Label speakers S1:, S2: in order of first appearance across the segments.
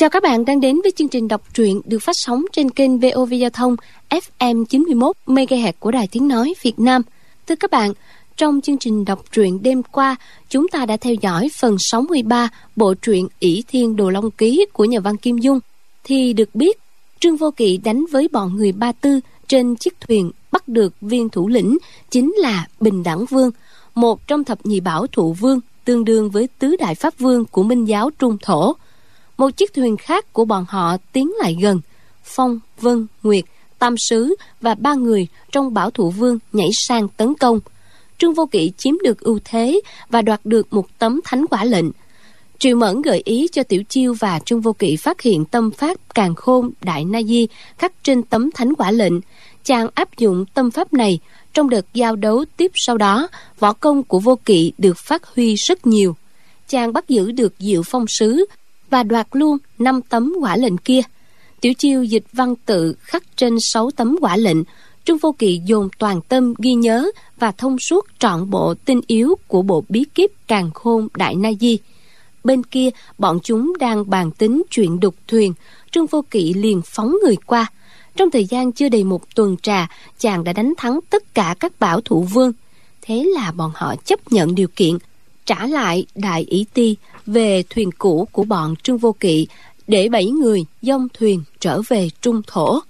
S1: Chào các bạn đang đến với chương trình đọc truyện được phát sóng trên kênh VOV Giao thông FM 91 MHz của Đài Tiếng Nói Việt Nam. Thưa các bạn, trong chương trình đọc truyện đêm qua, chúng ta đã theo dõi phần 63 bộ truyện ỷ Thiên Đồ Long Ký của nhà văn Kim Dung. Thì được biết, Trương Vô Kỵ đánh với bọn người Ba Tư trên chiếc thuyền bắt được viên thủ lĩnh chính là Bình Đẳng Vương, một trong thập nhị bảo thụ vương tương đương với tứ đại pháp vương của Minh giáo Trung Thổ. Một chiếc thuyền khác của bọn họ tiến lại gần. Phong, Vân, Nguyệt, Tam Sứ và ba người trong bảo thủ vương nhảy sang tấn công. Trương Vô Kỵ chiếm được ưu thế và đoạt được một tấm thánh quả lệnh. Triệu Mẫn gợi ý cho Tiểu Chiêu và Trương Vô Kỵ phát hiện tâm pháp càng khôn Đại Na Di khắc trên tấm thánh quả lệnh. Chàng áp dụng tâm pháp này trong đợt giao đấu tiếp sau đó, võ công của Vô Kỵ được phát huy rất nhiều. Chàng bắt giữ được Diệu Phong Sứ và đoạt luôn năm tấm quả lệnh kia. Tiểu Chiêu dịch văn tự khắc trên sáu tấm quả lệnh, Trương Vô Kỵ dồn toàn tâm ghi nhớ và thông suốt trọn bộ tinh yếu của bộ bí kíp càng khôn Đại Na Di. Bên kia, bọn chúng đang bàn tính chuyện đục thuyền, Trương Vô Kỵ liền phóng người qua. Trong thời gian chưa đầy một tuần trà, chàng đã đánh thắng tất cả các bảo thủ vương. Thế là bọn họ chấp nhận điều kiện, trả lại Đại Ý Ti về thuyền cũ của bọn Trương Vô Kỵ để bảy người dông thuyền trở về Trung Thổ.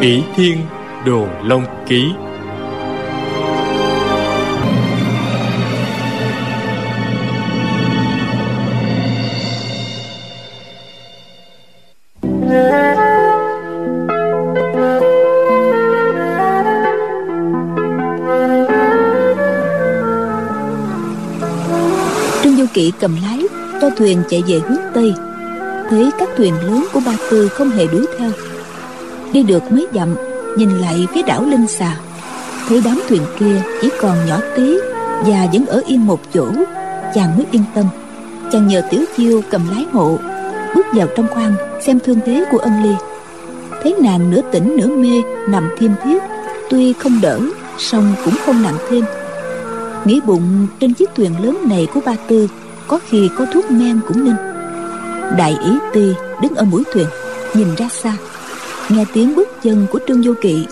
S2: Bỉ Thiên Đồ Long Ký
S3: Kỵ cầm lái, cho thuyền chạy về hướng Tây. Thấy các thuyền lớn của Ba Tư không hề đuổi theo. Đi được mấy dặm, Nhìn lại phía đảo Linh Xà. Thấy đám thuyền kia chỉ còn nhỏ tí Và vẫn ở yên một chỗ, Chàng mới yên tâm. Chàng nhờ Tiểu Chiêu cầm lái hộ, Bước vào trong khoang xem thương thế của ân ly. Thấy nàng nửa tỉnh nửa mê, Nằm thiêm thiết, Tuy không đỡ, song cũng không nặng thêm. Nghĩ bụng trên chiếc thuyền lớn này của ba tư có khi có thuốc men cũng nên. Đại ý ti đứng ở mũi thuyền, Nhìn ra xa. Nghe tiếng bước chân của Trương Vô Kỵ,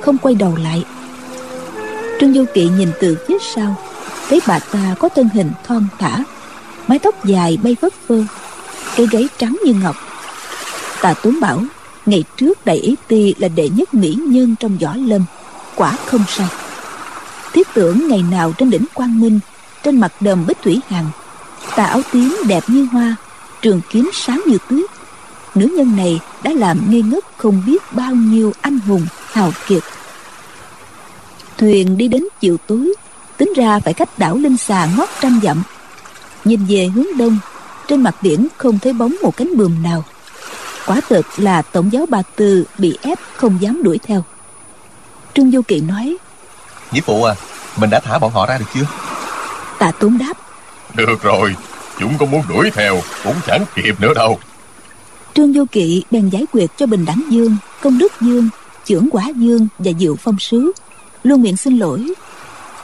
S3: Không quay đầu lại. Trương Vô Kỵ nhìn từ phía sau, Thấy bà ta có thân hình thon thả, Mái tóc dài bay phất phơ, Cái gáy trắng như ngọc. Tà Tuấn bảo, Ngày trước Đại Ý Ti là đệ nhất mỹ nhân trong võ lâm, Quả không sai. Thiết tưởng ngày nào trên đỉnh quang minh, trên mặt đầm bích thủy hàng tà áo tím đẹp như hoa trường kiếm sáng như tuyết. Nữ nhân này đã làm ngây ngất không biết bao nhiêu anh hùng hào kiệt. Thuyền đi đến chiều tối tính ra phải cách đảo linh xà ngót trăm dặm. Nhìn về hướng đông trên mặt biển không thấy bóng một cánh buồm nào. Quả thực là tổng giáo bà từ bị ép không dám đuổi theo. Trương du kỳ nói
S4: Nghĩa phụ à Mình đã thả bọn họ ra được chưa?
S3: Tạ tốn đáp
S5: Được rồi Chúng có muốn đuổi theo Cũng chẳng kịp nữa đâu.
S3: Trương vô kỵ bèn giải quyết cho bình đẳng dương công đức dương trưởng quả dương và diệu phong sứ. Luôn miệng xin lỗi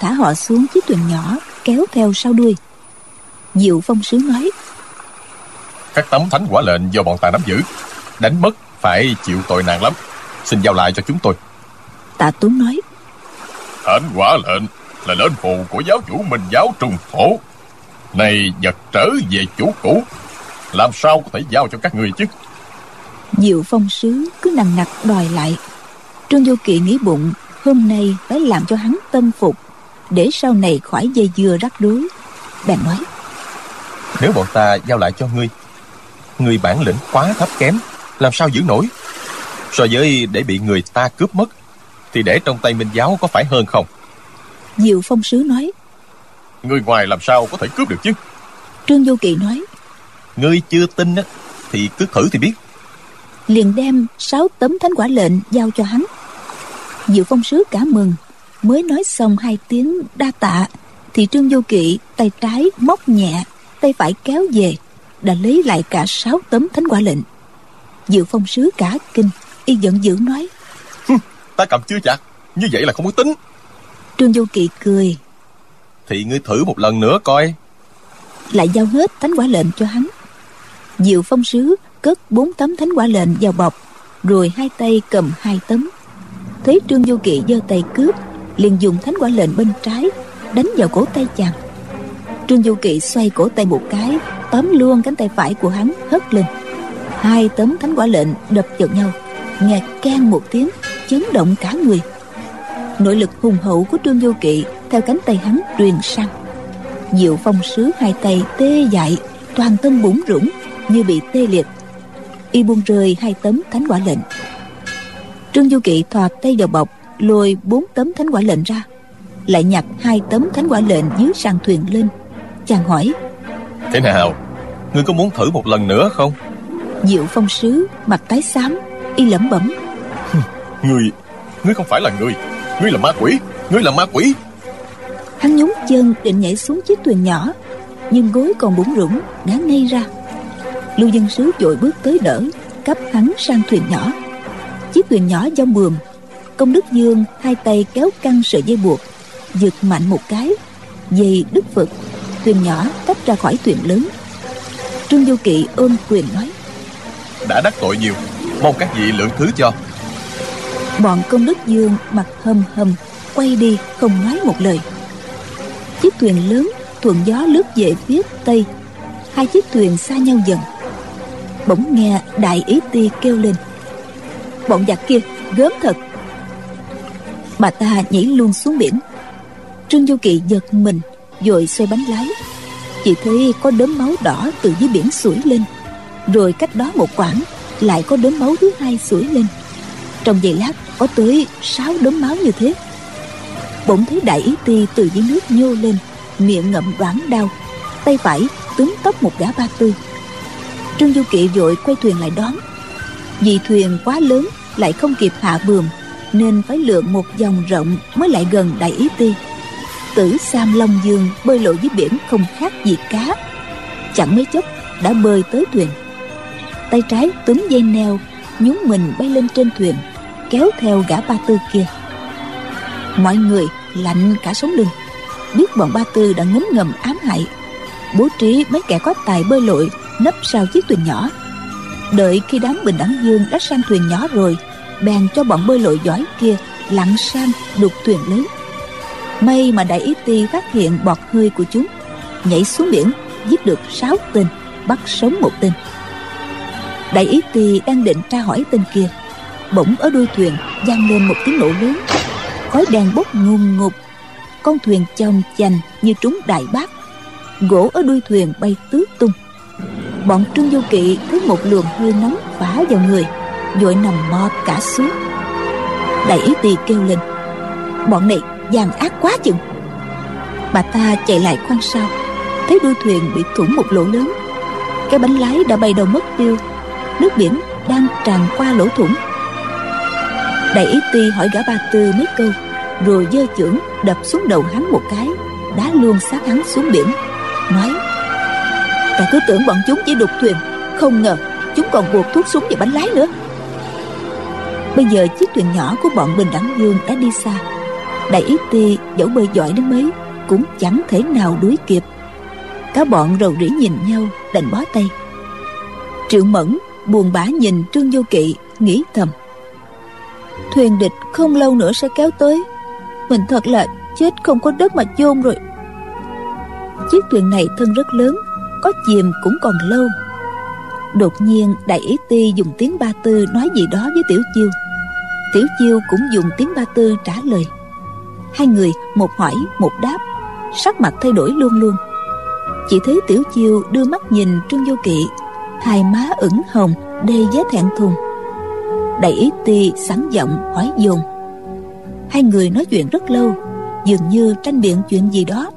S3: thả họ xuống chiếc thuyền nhỏ kéo theo sau đuôi. Diệu phong sứ nói
S5: Các tấm thánh quả lệnh do bọn ta nắm giữ Đánh mất phải chịu tội nặng lắm. Xin giao lại cho chúng tôi.
S3: Tạ tốn nói
S5: Thánh quả lệnh là lệnh phù của giáo chủ Minh giáo Trung Thổ Này vật trở về chủ cũ. Làm sao có thể giao cho các người chứ?
S3: Diệu phong sứ cứ nằng nặc đòi lại. Trương vô kỵ nghĩ bụng hôm nay phải làm cho hắn tâm phục để sau này khỏi dây dưa rắc rối. Bèn nói
S4: Nếu bọn ta giao lại cho ngươi Ngươi bản lĩnh quá thấp kém Làm sao giữ nổi? So với để bị người ta cướp mất Thì để trong tay Minh giáo có phải hơn không?
S3: Diệu phong sứ nói
S5: Người ngoài làm sao có thể cướp được chứ?
S3: Trương vô kỵ nói
S4: Ngươi chưa tin á Thì cứ thử thì biết.
S3: liền đem sáu tấm thánh quả lệnh giao cho hắn. Diệu phong sứ cả mừng mới nói xong hai tiếng đa tạ thì trương vô kỵ tay trái móc nhẹ tay phải kéo về đã lấy lại cả sáu tấm thánh quả lệnh. Diệu phong sứ cả kinh y giận dữ nói
S5: Ta cầm chưa chặt Như vậy là không có tính.
S3: Trương vô kỵ cười
S4: thì ngươi thử một lần nữa coi.
S3: Lại giao hết thánh quả lệnh cho hắn. Diệu phong sứ cất bốn tấm thánh quả lệnh vào bọc, Rồi hai tay cầm hai tấm. Thấy Trương Vô Kỵ giơ tay cướp, liền dùng thánh quả lệnh bên trái đánh vào cổ tay chàng. Trương du kỵ xoay cổ tay một cái, tóm luôn cánh tay phải của hắn, hất lên. Hai tấm thánh quả lệnh đập vào nhau, nghe can một tiếng, chấn động cả người. Nội lực hùng hậu của trương du kỵ theo cánh tay hắn truyền sang. Diệu phong sứ hai tay tê dại toàn thân bủng rủng như bị tê liệt. Y buông rơi hai tấm thánh quả lệnh. Trương du kỵ thọt tay vào bọc lôi bốn tấm thánh quả lệnh ra. Lại nhặt hai tấm thánh quả lệnh dưới sàn thuyền lên. Chàng hỏi
S4: thế nào? Ngươi có muốn thử một lần nữa không?
S3: Diệu phong sứ mặt tái xám y lẩm bẩm.
S5: Ngươi ngươi không phải là người. Ngươi là ma quỷ. Ngươi là ma quỷ
S3: hắn nhúng chân định nhảy xuống chiếc thuyền nhỏ nhưng gối còn bủng rủng ngã ngay ra. Lưu dân sứ vội bước tới đỡ cấp hắn sang thuyền nhỏ. Chiếc thuyền nhỏ dông bườm công đức dương hai tay kéo căng sợi dây buộc giật mạnh một cái dây đứt vực thuyền nhỏ tách ra khỏi thuyền lớn. Trương du kỵ ôm quyền nói
S4: đã đắc tội nhiều mong các vị lượng thứ cho.
S3: Bọn công đức dương mặt hầm hầm quay đi không nói một lời chiếc thuyền lớn thuận gió lướt về phía tây. Hai chiếc thuyền xa nhau dần. Bỗng nghe đại ý ti kêu lên. Bọn giặc kia, gớm thật. Bà ta nhảy luôn xuống biển. Trương du kỳ giật mình, rồi xoay bánh lái. Chỉ thấy có đốm máu đỏ từ dưới biển sủi lên. Rồi cách đó một quãng, lại có đốm máu thứ hai sủi lên. Trong giây lát, có tới sáu đốm máu như thế bỗng thấy đại ý ti từ dưới nước nhô lên, miệng ngậm đoán đau. Tay phải túm tóc một gã ba tư. Trương du kỵ vội quay thuyền lại đón. Vì thuyền quá lớn, lại không kịp hạ bườm nên phải lượn một dòng rộng mới lại gần đại ý ti. Tử sam long dương bơi lội dưới biển không khác gì cá. Chẳng mấy chốc, đã bơi tới thuyền. Tay trái túm dây neo nhún mình bay lên trên thuyền, kéo theo gã ba tư kia mọi người lạnh cả sống lưng. Biết bọn ba tư đã ngấm ngầm ám hại. Bố trí mấy kẻ có tài bơi lội, nấp sau chiếc thuyền nhỏ. Đợi khi đám bình đẳng dương đã sang thuyền nhỏ rồi, bèn cho bọn bơi lội giỏi kia lặn sang đục thuyền lớn. May mà đại ý ti phát hiện bọt hơi của chúng, nhảy xuống biển, giết được sáu tên, bắt sống một tên. Đại ý ti đang định tra hỏi tên kia, bỗng ở đuôi thuyền vang lên một tiếng nổ lớn khói đèn bốc ngùn ngụt. Con thuyền chồng chành như trúng đại bác. Gỗ ở đuôi thuyền bay tứ tung. Bọn trương du kỵ thấy một luồng hơi nóng phả vào người, vội nằm mò cả xuống. Đại ý tỳ kêu lên, bọn này gian ác quá chừng. Bà ta chạy lại khoan sau, thấy đuôi thuyền bị thủng một lỗ lớn. Cái bánh lái đã bay đầu mất tiêu, nước biển đang tràn qua lỗ thủng đại ý ti hỏi gã ba tư mấy câu, rồi dơ chưởng đập xuống đầu hắn một cái, đá luôn sát hắn xuống biển. Nói ta cứ tưởng bọn chúng chỉ đục thuyền, không ngờ chúng còn buộc thuốc súng và bánh lái nữa. Bây giờ chiếc thuyền nhỏ của bọn bình đẳng dương đã đi xa. Đại ý ti dẫu bơi giỏi đến mấy, cũng chẳng thể nào đuổi kịp. Cả bọn rầu rĩ nhìn nhau, đành bó tay. Triệu mẫn buồn bã nhìn trương vô kỵ, nghĩ thầm thuyền địch không lâu nữa sẽ kéo tới. Mình thật là chết không có đất mà chôn rồi. Chiếc thuyền này thân rất lớn, có chìm cũng còn lâu. Đột nhiên, đại ý ti dùng tiếng ba tư nói gì đó với tiểu chiêu. Tiểu chiêu cũng dùng tiếng ba tư trả lời. Hai người, một hỏi, một đáp, sắc mặt thay đổi luôn luôn. Chỉ thấy tiểu chiêu đưa mắt nhìn trương vô kỵ, hai má ửng hồng, đầy giá thẹn thùng đại ý ti sáng giọng hỏi dồn. Hai người nói chuyện rất lâu, dường như tranh biện chuyện gì đó.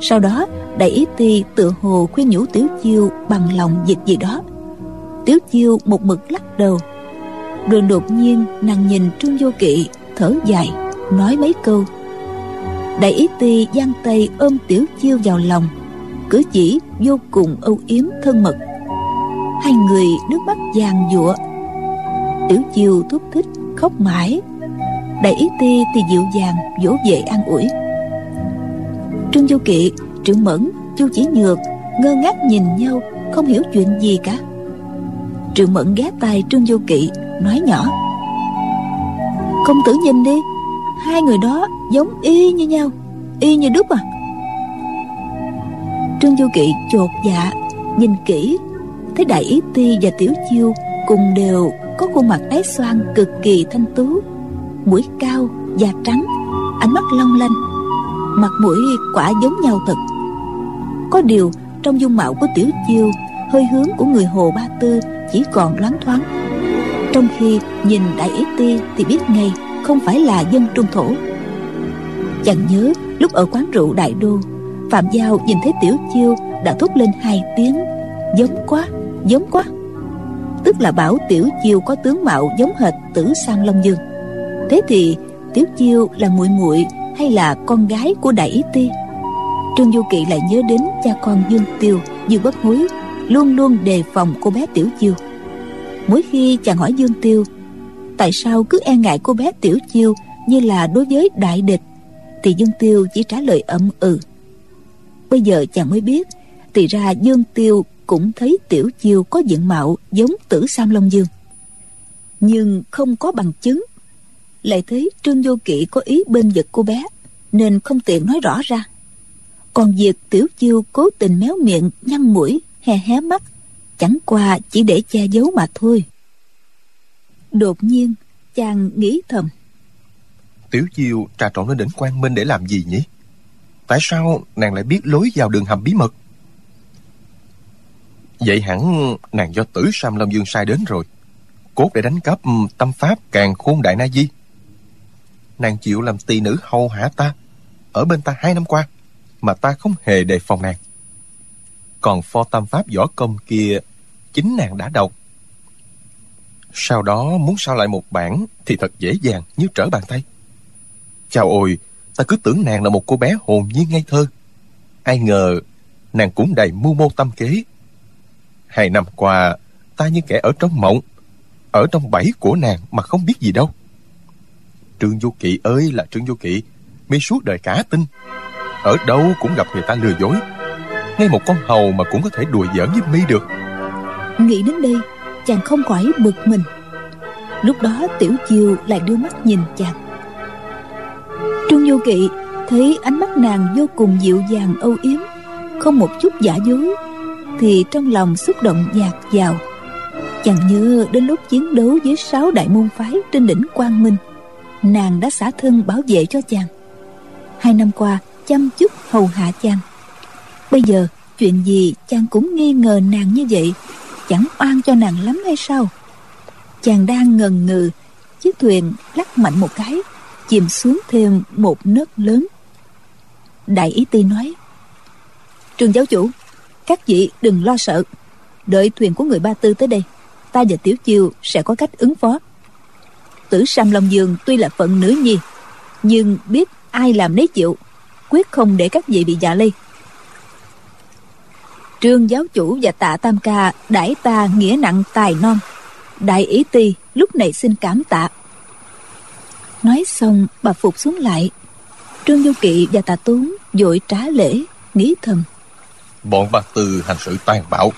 S3: Sau đó đại ý ti tự hồ khuyên nhủ tiểu chiêu bằng lòng dịch gì đó. Tiểu chiêu một mực lắc đầu. Rồi đột nhiên, nàng nhìn trương vô kỵ, thở dài, nói mấy câu. Đại ý ti giang tay ôm tiểu chiêu vào lòng, cử chỉ vô cùng âu yếm thân mật. Hai người nước mắt vàng giụa tiểu chiêu thúc thích, khóc mãi. Đại ý ti thì dịu dàng, vỗ về an ủi. Trương du kỵ trương mẫn, chu chỉ nhược ngơ ngác nhìn nhau, không hiểu chuyện gì cả. Trương mẫn ghé tay trương du kỵ, nói nhỏ. Công tử nhìn đi, hai người đó giống y như nhau, y như đúc à? Trương du kỵ chột dạ nhìn kỹ, thấy đại ý ti và tiểu chiêu cùng đều có khuôn mặt tái xoan cực kỳ thanh tú, mũi cao da trắng, ánh mắt long lanh, mặt mũi quả giống nhau thật. Có điều, trong dung mạo của tiểu chiêu, hơi hướng của người hồ ba tư chỉ còn loáng thoáng. Trong khi nhìn đại ý ti thì biết ngay không phải là dân trung thổ. Chẳng nhớ lúc ở quán rượu đại đô, phạm giao nhìn thấy tiểu chiêu đã thốt lên hai tiếng, giống quá giống quá tức là bảo tiểu chiêu có tướng mạo giống hệt tử sam long dương. Thế thì, tiểu chiêu là muội muội hay là con gái của đại ý ti? Trương du kỵ lại nhớ đến cha con dương tiêu dương bất hối, luôn luôn đề phòng cô bé tiểu chiêu. Mỗi khi chàng hỏi dương tiêu, tại sao cứ e ngại cô bé tiểu chiêu như là đối với đại địch? Thì dương tiêu chỉ trả lời ậm ừ. Bây giờ chàng mới biết, thì ra dương tiêu cũng thấy tiểu chiêu có diện mạo giống tử sam long dương. Nhưng không có bằng chứng. Lại thấy trương vô kỵ có ý bên giật cô bé, nên không tiện nói rõ ra. Còn việc tiểu chiêu cố tình méo miệng, nhăn mũi hé hé mắt, chẳng qua chỉ để che giấu mà thôi. Đột nhiên, chàng nghĩ thầm.
S4: Tiểu chiêu trà trộn lên đỉnh quang minh để làm gì nhỉ? Tại sao nàng lại biết lối vào đường hầm bí mật? Vậy hẳn nàng do tử sam long dương sai đến rồi. Cốt để đánh cắp tâm pháp càng khôn đại na di. Nàng chịu làm tỳ nữ hầu hạ ta ở bên ta hai năm qua mà ta không hề đề phòng nàng. Còn pho tâm pháp võ công kia, chính nàng đã đọc. Sau đó muốn sao lại một bản thì thật dễ dàng như trở bàn tay. Chào ôi, ta cứ tưởng nàng là một cô bé hồn nhiên ngây thơ. Ai ngờ nàng cũng đầy mưu mô tâm kế hai năm qua, ta như kẻ ở trong mộng, ở trong bẫy của nàng mà không biết gì đâu. Trương du kỵ ơi là trương du kỵ, mi suốt đời cả tin. Ở đâu cũng gặp người ta lừa dối. Ngay một con hầu mà cũng có thể đùa giỡn với mi được.
S3: Nghĩ đến đây, chàng không khỏi bực mình. Lúc đó tiểu chiều lại đưa mắt nhìn chàng. Trương du kỵ thấy ánh mắt nàng vô cùng dịu dàng, âu yếm, không một chút giả dối thì trong lòng xúc động dạt dào chẳng nhớ đến lúc chiến đấu với sáu đại môn phái trên đỉnh quang minh, nàng đã xả thân bảo vệ cho chàng. Hai năm qua, chăm chút hầu hạ chàng. Bây giờ, chuyện gì chàng cũng nghi ngờ nàng như vậy, chẳng oan cho nàng lắm hay sao? Chàng đang ngần ngừ, chiếc thuyền lắc mạnh một cái, chìm xuống thêm một nớt lớn. Đại ý ti nói, trường giáo chủ các vị đừng lo sợ. Đợi thuyền của người ba tư tới đây, ta và tiểu chiêu sẽ có cách ứng phó. Tử sam long dương tuy là phận nữ nhi, nhưng biết ai làm nấy chịu, quyết không để các vị bị dạ lây. Trương giáo chủ và tạ tam ca đãi ta nghĩa nặng tài non. Đại ý ti lúc này xin cảm tạ. Nói xong, bà phục xuống lại. Trương du kỵ và tạ tốn vội trả lễ, nghĩ thầm
S4: bọn bà từ hành sự tàn bạo.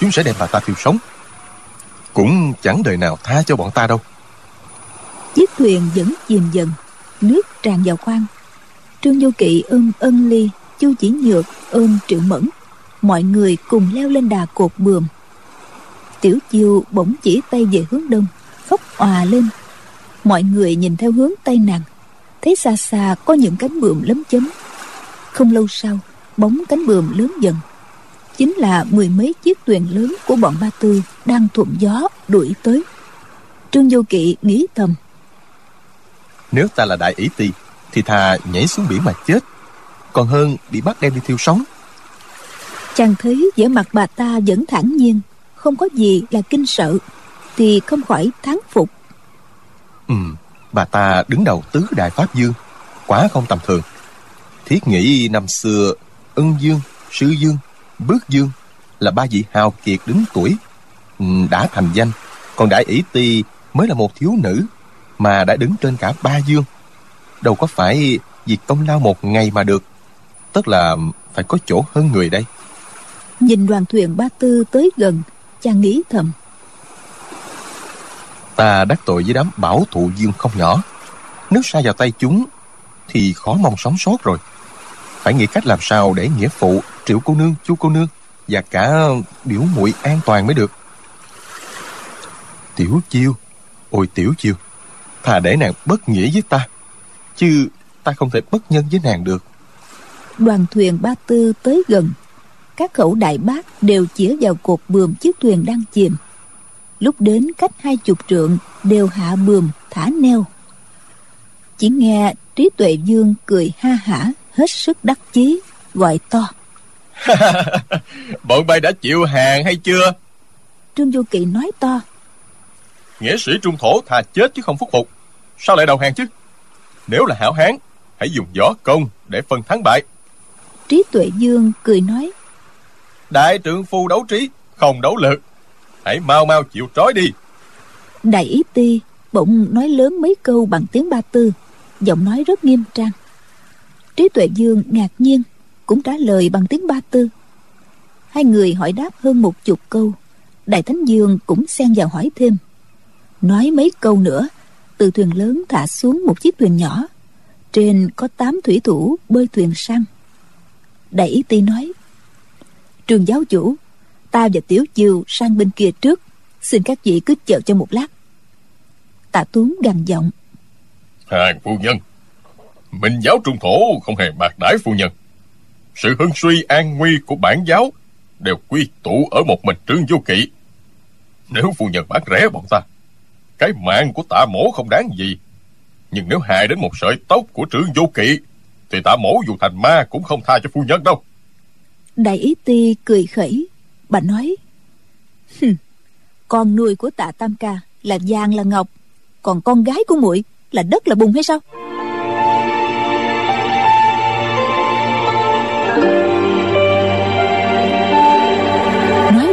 S4: Chúng sẽ đem bà ta thiêu sống. Cũng chẳng đời nào tha cho bọn ta đâu.
S3: Chiếc thuyền vẫn chìm dần, nước tràn vào khoang. Trương du kỵ ôm ân ly, chu chỉ nhược ôm triệu mẫn. Mọi người cùng leo lên đà cột bườm tiểu chiêu bỗng chỉ tay về hướng đông khóc òa lên. Mọi người nhìn theo hướng tay nàng thấy xa xa có những cánh bườm lấm chấm. Không lâu sau bóng cánh bườm lớn dần. Chính là mười mấy chiếc thuyền lớn của bọn ba tư đang thuận gió đuổi tới. Trương vô kỵ nghĩ thầm.
S4: Nếu ta là đại ý ti thì thà nhảy xuống biển mà chết. Còn hơn bị bắt đem đi thiêu sống.
S3: Chàng thấy vẻ mặt bà ta vẫn thản nhiên không có gì là kinh sợ thì không khỏi thán phục.
S4: Ừ bà ta đứng đầu tứ đại pháp dương quá không tầm thường. Thiết nghĩ năm xưa ân dương sư dương bước dương là ba vị hào kiệt đứng tuổi ừ, đã thành danh. Còn đại ỷ ti mới là một thiếu nữ mà đã đứng trên cả ba dương. Đâu có phải vì công lao một ngày mà được Tất là phải có chỗ hơn người đây.
S3: Nhìn đoàn thuyền ba tư tới gần Chàng nghĩ thầm.
S4: Ta đắc tội với đám bảo thụ dương không nhỏ. Nếu sa vào tay chúng Thì khó mong sống sót rồi phải nghĩ cách làm sao để nghĩa phụ Triệu cô nương, chú cô nương Và cả biểu muội an toàn mới được. Tiểu chiêu Ôi tiểu chiêu Thà để nàng bất nghĩa với ta Chứ ta không thể bất nhân với nàng được.
S3: Đoàn thuyền ba tư tới gần Các khẩu đại bác đều chĩa vào cột buồm chiếc thuyền đang chìm. Lúc đến cách hai chục trượng Đều hạ buồm thả neo. Chỉ nghe trí tuệ dương cười ha hả. Hết sức đắc chí Gọi to.
S5: Bọn bay đã chịu hàng hay chưa?
S3: Trương Vô Kỵ nói to.
S5: Nghĩa sĩ trung thổ thà chết chứ không phúc phục. Sao lại đầu hàng chứ? Nếu là hảo hán Hãy dùng võ công để phân thắng bại.
S3: Trí tuệ dương cười nói.
S5: Đại trượng phu đấu trí Không đấu lực. Hãy mau mau chịu trói đi.
S3: Đại ý ti bỗng nói lớn mấy câu bằng tiếng ba tư Giọng nói rất nghiêm trang Trí tuệ dương ngạc nhiên, Cũng trả lời bằng tiếng ba tư. Hai người hỏi đáp hơn một chục câu, Đại Thánh Dương cũng xen vào hỏi thêm. Nói mấy câu nữa, Từ thuyền lớn thả xuống một chiếc thuyền nhỏ. Trên có tám thủy thủ bơi thuyền sang. Đại ý ti nói, Trường giáo chủ, Ta và Tiểu Chiêu sang bên kia trước, Xin các vị cứ chờ cho một lát. Tạ Tuấn gằn giọng,
S5: Hàng phu nhân Minh giáo trung thổ không hề bạc đãi phu nhân. Sự hưng suy an nguy của bản giáo Đều quy tụ ở một mình trương vô kỵ. Nếu phu nhân bán rẻ bọn ta, Cái mạng của tạ mổ không đáng gì. Nhưng nếu hại đến một sợi tóc của trương vô kỵ, Thì tạ mổ dù thành ma cũng không tha cho phu nhân đâu.
S3: Đại ý ti cười khẩy, Bà nói Con nuôi của tạ Tam Ca là vàng là ngọc, Còn con gái của muội là đất là bùn hay sao?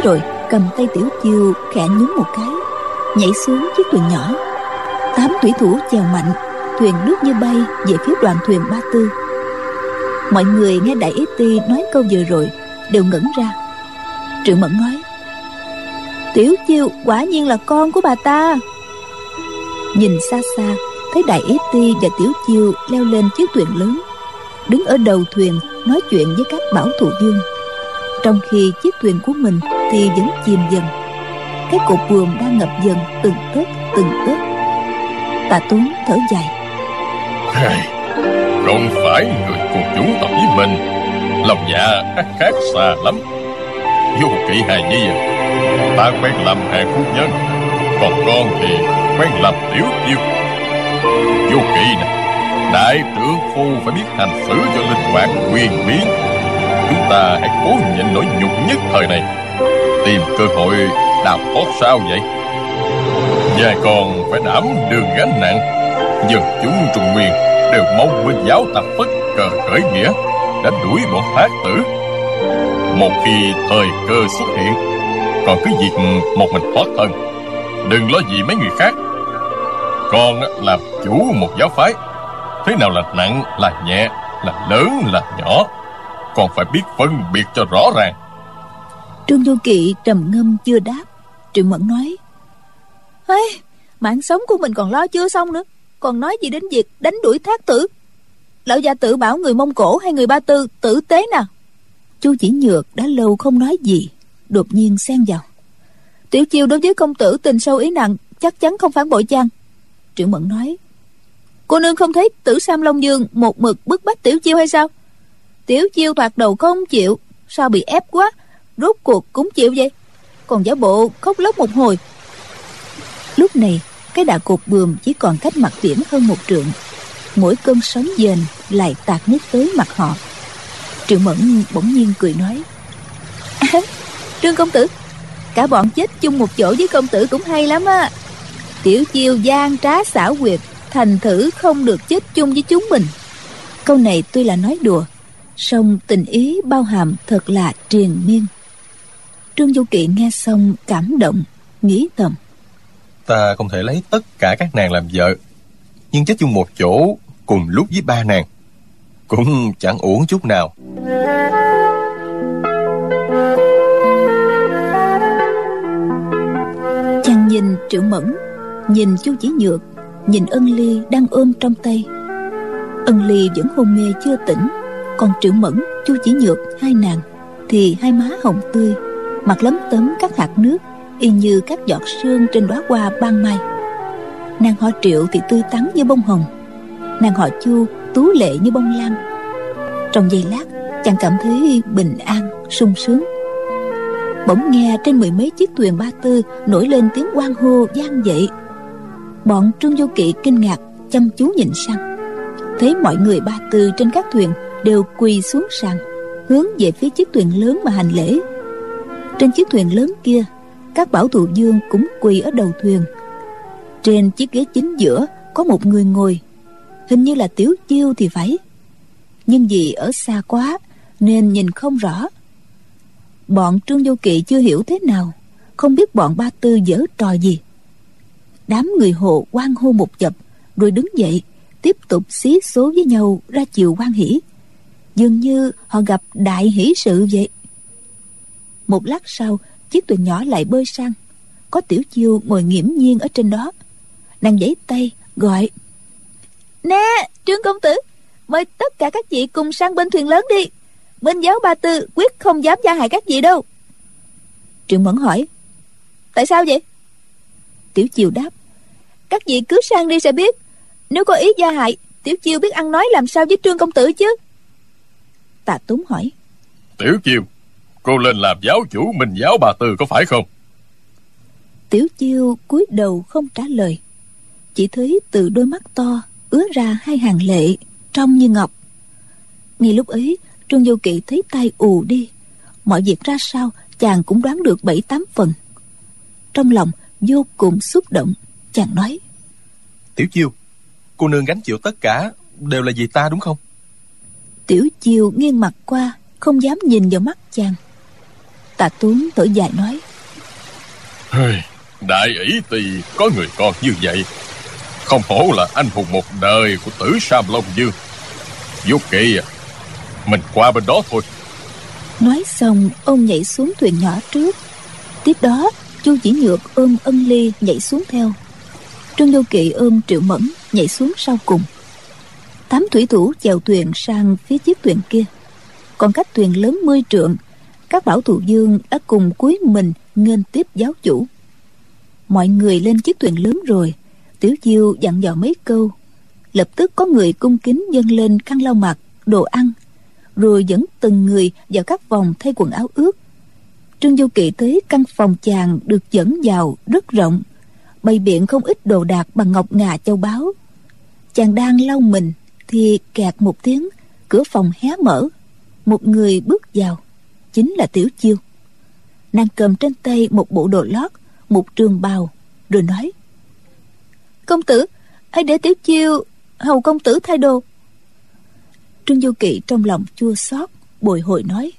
S3: Nói rồi, cầm tay Tiểu Chiêu khẽ nhúng một cái, Nhảy xuống chiếc thuyền nhỏ. Tám thủy thủ chèo mạnh, Thuyền nước như bay về phía đoàn thuyền Ba Tư. Mọi người nghe Đại Ý Ti nói câu vừa rồi Đều ngẩn ra. Triệu Mẫn nói, Tiểu Chiêu, quả nhiên là con của bà ta. Nhìn xa xa, Thấy Đại Ý Ti và Tiểu Chiêu leo lên chiếc thuyền lớn, Đứng ở đầu thuyền nói chuyện với các bảo thủ dương trong khi chiếc thuyền của mình thì vẫn chìm dần. Cái cột buồm đang ngập dần từng tấc từng tấc. Tạ Tuấn thở dài.
S5: Hey, Không phải người cùng chúng tộc với mình. Lòng dạ khác khác xa lắm. Vô kỵ hài nhi à Ta quen làm hàng phu nhân. Còn con thì quen làm tiểu yêu. Vô kỵ nè Đại trưởng phu phải biết hành xử cho linh hoạt quyền biến. Chúng ta hãy cố nhịn nỗi nhục nhất thời này. Tìm cơ hội đào thoát sao vậy? Và còn phải đảm đường gánh nặng. Dân chúng Trung Nguyên đều mong với giáo tập phất cờ khởi nghĩa Đã đuổi bọn thác tử. Một khi thời cơ xuất hiện, Còn cứ việc một mình thoát thân, Đừng lo gì mấy người khác. Con làm chủ một giáo phái, Thế nào là nặng là nhẹ, Là lớn là nhỏ còn phải biết phân biệt cho rõ ràng.
S3: Trương Vô Kỵ trầm ngâm chưa đáp Triệu Mẫn nói hey, Mạng sống của mình còn lo chưa xong nữa Còn nói gì đến việc đánh đuổi thác tử? Lão gia tử bảo người Mông Cổ hay người Ba Tư tử tế nào? Chu chỉ nhược đã lâu không nói gì Đột nhiên xen vào Tiểu chiêu đối với công tử tình sâu ý nặng Chắc chắn không phản bội chăng? Triệu Mẫn nói Cô nương không thấy tử Sam Long Dương Một mực bức bách Tiểu chiêu hay sao? Tiểu chiêu thoạt đầu không chịu Sao bị ép quá? Rốt cuộc cũng chịu vậy. Còn giả bộ khóc lóc một hồi. Lúc này Cái đà cột bườm chỉ còn cách mặt biển hơn một trượng. Mỗi cơn sóng dền Lại tạt nước tới mặt họ. Triệu Mẫn bỗng nhiên cười nói à, Trương công tử Cả bọn chết chung một chỗ với công tử cũng hay lắm á. Tiểu chiêu gian trá xảo quyệt Thành thử không được chết chung với chúng mình. Câu này tuy là nói đùa song tình ý bao hàm thật là triền miên. Trương du kỵ nghe xong cảm động nghĩ thầm.
S4: Ta không thể lấy tất cả các nàng làm vợ Nhưng chết chung một chỗ Cùng lúc với ba nàng Cũng chẳng uổng chút nào.
S3: Chàng nhìn triệu mẫn nhìn chu chỉ nhược nhìn ân ly đang ôm trong tay. Ân ly vẫn hôn mê chưa tỉnh còn triệu mẫn, chu chỉ nhược, hai nàng, thì hai má hồng tươi, mặt lấm tấm các hạt nước, y như các giọt sương trên đóa hoa ban mai. Nàng họ triệu thì tươi tắn như bông hồng, nàng họ chu tú lệ như bông lan. Trong giây lát, chàng cảm thấy bình an, sung sướng. Bỗng nghe trên mười mấy chiếc thuyền ba tư nổi lên tiếng oan hô vang dậy. Bọn trương vô kỵ kinh ngạc, chăm chú nhìn sang. Thấy mọi người ba tư trên các thuyền đều quỳ xuống sàn, hướng về phía chiếc thuyền lớn mà hành lễ. Trên chiếc thuyền lớn kia, các bảo thủ dương cũng quỳ ở đầu thuyền. Trên chiếc ghế chính giữa có một người ngồi, hình như là tiểu chiêu thì phải. Nhưng vì ở xa quá, nên nhìn không rõ. Bọn trương vô kỵ chưa hiểu thế nào, không biết bọn ba tư dở trò gì. Đám người hộ quan hô một chập rồi đứng dậy, tiếp tục xí số với nhau ra chiều quan hỷ dường như họ gặp đại hỷ sự vậy. Một lát sau chiếc thuyền nhỏ lại bơi sang. Có tiểu chiêu ngồi nghiễm nhiên ở trên đó. Nàng giãy tay gọi. Nè trương công tử mời tất cả các vị cùng sang bên thuyền lớn đi. Bên giáo ba tư quyết không dám gia hại các vị đâu. Trương mẫn hỏi. Tại sao vậy? Tiểu chiêu đáp. Các vị cứ sang đi sẽ biết. Nếu có ý gia hại tiểu chiêu biết ăn nói làm sao với trương công tử chứ tạ túng hỏi.
S5: Tiểu chiêu cô lên làm giáo chủ mình giáo bà tư có phải không?
S3: Tiểu chiêu cúi đầu không trả lời. Chỉ thấy từ đôi mắt to ứa ra hai hàng lệ trong như ngọc. Ngay lúc ấy trương vô kỵ thấy tay ù đi. Mọi việc ra sao chàng cũng đoán được bảy tám phần. Trong lòng vô cùng xúc động chàng nói.
S4: Tiểu chiêu cô nương gánh chịu tất cả đều là vì ta đúng không
S3: tiểu chiêu nghiêng mặt qua không dám nhìn vào mắt chàng. Tạ tuấn thở dài nói
S5: đại ỷ tỳ có người con như vậy. Không hổ là anh hùng một đời của tử sam long dương vô kỵ à mình qua bên đó thôi.
S3: Nói xong ông nhảy xuống thuyền nhỏ trước. Tiếp đó chu chỉ nhược ôm ân ly nhảy xuống theo. Trương vô kỵ ôm triệu mẫn nhảy xuống sau cùng tám thủy thủ chèo thuyền sang phía chiếc thuyền kia. Còn cách thuyền lớn mươi trượng, các bảo thủ dương đã cùng cúi mình nghênh tiếp giáo chủ. Mọi người lên chiếc thuyền lớn rồi, tiểu chiêu dặn dò mấy câu. Lập tức có người cung kính dâng lên khăn lau mặt, đồ ăn, rồi dẫn từng người vào các phòng thay quần áo ướt. Trương du kỵ tới căn phòng chàng được dẫn vào rất rộng, bày biện không ít đồ đạc bằng ngọc ngà châu báu. Chàng đang lau mình thì kẹt một tiếng, cửa phòng hé mở. Một người bước vào, chính là tiểu chiêu. Nàng cầm trên tay một bộ đồ lót, một trường bào, rồi nói, công tử, hãy để tiểu chiêu, hầu công tử thay đồ. Trương du kỵ trong lòng chua xót, bồi hồi nói,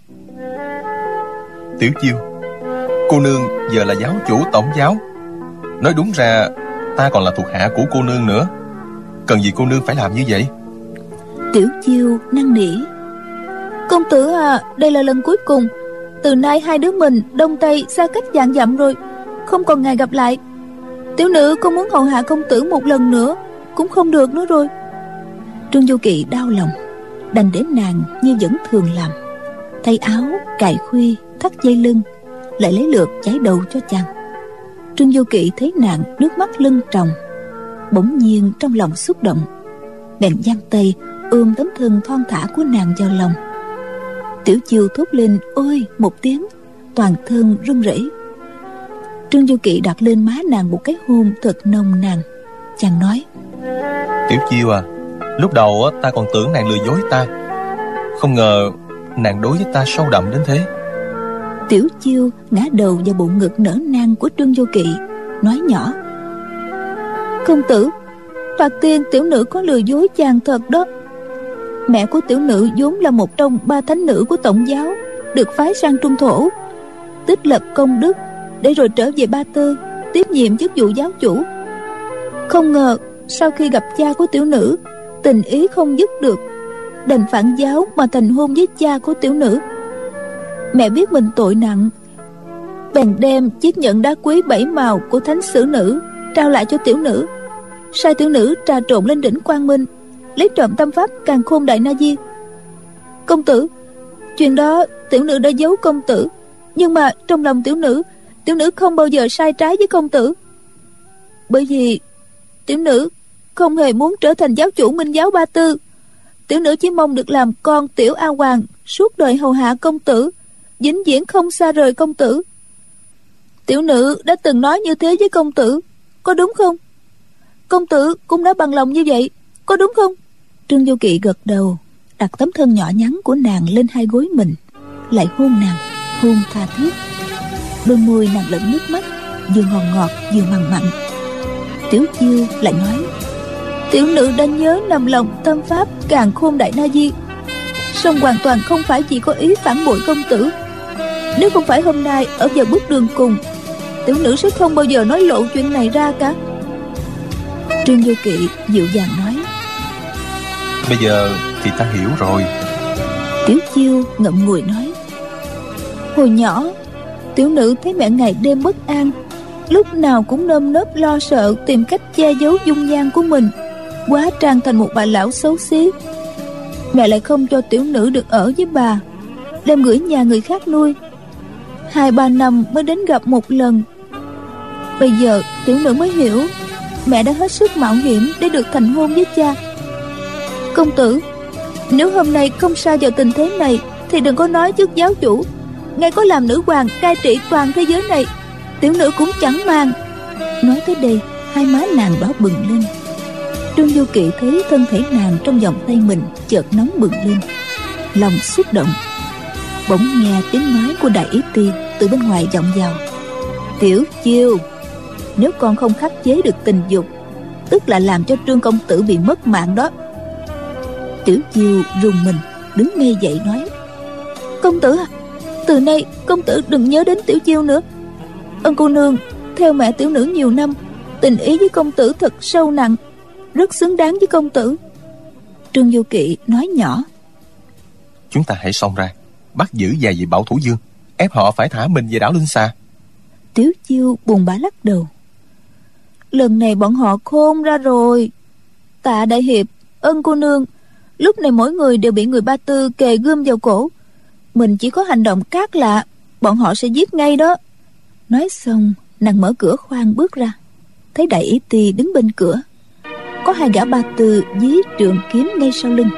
S4: tiểu chiêu, cô nương giờ là giáo chủ tổng giáo. Nói đúng ra, ta còn là thuộc hạ của cô nương nữa. Cần gì cô nương phải làm như vậy?
S3: Tiểu chiêu năn nỉ. Công tử à đây là lần cuối cùng. Từ nay hai đứa mình đông tây xa cách dạng dặm rồi. Không còn ngày gặp lại. Tiểu nữ không muốn hầu hạ công tử một lần nữa cũng không được nữa rồi. Trương du kỳ đau lòng đành để nàng như vẫn thường làm. Thay áo cài khuy thắt dây lưng lại lấy lượt cháy đầu cho chàng. Trương du kỵ thấy nàng nước mắt lưng tròng bỗng nhiên trong lòng xúc động. Bèn giang tay ôm tấm thân thon thả của nàng vào lòng. Tiểu chiêu thốt lên ôi một tiếng. Toàn thân run rẩy. Trương du kỵ đặt lên má nàng một cái hôn thật nồng nàn. Chàng nói
S4: tiểu chiêu à lúc đầu ta còn tưởng nàng lừa dối ta. Không ngờ nàng đối với ta sâu đậm đến thế.
S3: Tiểu chiêu ngã đầu vào bộ ngực nở nang của trương vô kỵ nói nhỏ công tử thoạt tiên tiểu nữ có lừa dối chàng thật đó mẹ của tiểu nữ vốn là một trong ba thánh nữ của tổng giáo, được phái sang trung thổ, tích lập công đức để rồi trở về ba tư tiếp nhiệm chức vụ giáo chủ. Không ngờ, sau khi gặp cha của tiểu nữ, tình ý không dứt được, đành phản giáo mà thành hôn với cha của tiểu nữ. Mẹ biết mình tội nặng, bèn đem chiếc nhẫn đá quý bảy màu của thánh sử nữ trao lại cho tiểu nữ. Sai tiểu nữ trà trộn lên đỉnh quang minh lấy trộm tâm pháp càng khôn đại na di. Công tử, chuyện đó tiểu nữ đã giấu công tử, nhưng mà trong lòng tiểu nữ tiểu nữ không bao giờ sai trái với công tử. Bởi vì tiểu nữ không hề muốn trở thành giáo chủ minh giáo ba tư. Tiểu nữ chỉ mong được làm con tiểu a hoàng suốt đời hầu hạ công tử, vĩnh viễn không xa rời công tử. Tiểu nữ đã từng nói như thế với công tử, có đúng không? Công tử cũng đã bằng lòng như vậy có đúng không? Trương du kỵ gật đầu, đặt tấm thân nhỏ nhắn của nàng lên hai gối mình, lại hôn nàng, hôn tha thiết. Đôi môi nàng lẫn nước mắt, vừa ngọt ngọt vừa mặn mặn. Tiểu chiêu lại nói, tiểu nữ đã nhớ nằm lòng tâm pháp, càng khôn đại na di. Song hoàn toàn không phải chỉ có ý phản bội công tử. Nếu không phải hôm nay ở vào bước đường cùng, tiểu nữ sẽ không bao giờ nói lộ chuyện này ra cả. Trương du kỵ dịu dàng nói
S4: Bây giờ thì ta hiểu rồi.
S3: Tiểu chiêu ngậm ngùi nói, hồi nhỏ, tiểu nữ thấy mẹ ngày đêm bất an, lúc nào cũng nơm nớp lo sợ tìm cách che giấu dung nhan của mình, quá trang thành một bà lão xấu xí. Mẹ lại không cho tiểu nữ được ở với bà, đem gửi nhà người khác nuôi. Hai ba năm mới đến gặp một lần. Bây giờ tiểu nữ mới hiểu, mẹ đã hết sức mạo hiểm để được thành hôn với cha công tử. Nếu hôm nay không xa vào tình thế này, thì đừng có nói trước giáo chủ. Ngay có làm nữ hoàng cai trị toàn thế giới này, tiểu nữ cũng chẳng mang. nói tới đây, hai má nàng đỏ bừng lên. Trương du kỵ thấy thân thể nàng trong vòng tay mình chợt nóng bừng lên, lòng xúc động. Bỗng nghe tiếng nói của đại ý ti từ bên ngoài vọng vào. Tiểu chiêu, nếu con không khắc chế được tình dục, tức là làm cho trương công tử bị mất mạng đó tiểu chiêu rùng mình đứng ngay dậy nói công tử à từ nay công tử đừng nhớ đến tiểu chiêu nữa. Ân cô nương theo mẹ tiểu nữ nhiều năm tình ý với công tử thật sâu nặng rất xứng đáng với công tử. Trương vô kỵ nói nhỏ
S4: Chúng ta hãy xông ra Bắt giữ vài vị bảo thủ dương Ép họ phải thả mình về đảo Linh Xà
S3: tiếu chiêu buồn bã lắc đầu lần này bọn họ khôn ra rồi. Tạ đại hiệp ân cô nương lúc này mỗi người đều bị người ba tư kề gươm vào cổ. Mình chỉ có hành động cát lạ bọn họ sẽ giết ngay đó. Nói xong, nàng mở cửa khoang bước ra. Thấy đại ý ti đứng bên cửa. Có hai gã ba tư dí trường kiếm ngay sau lưng.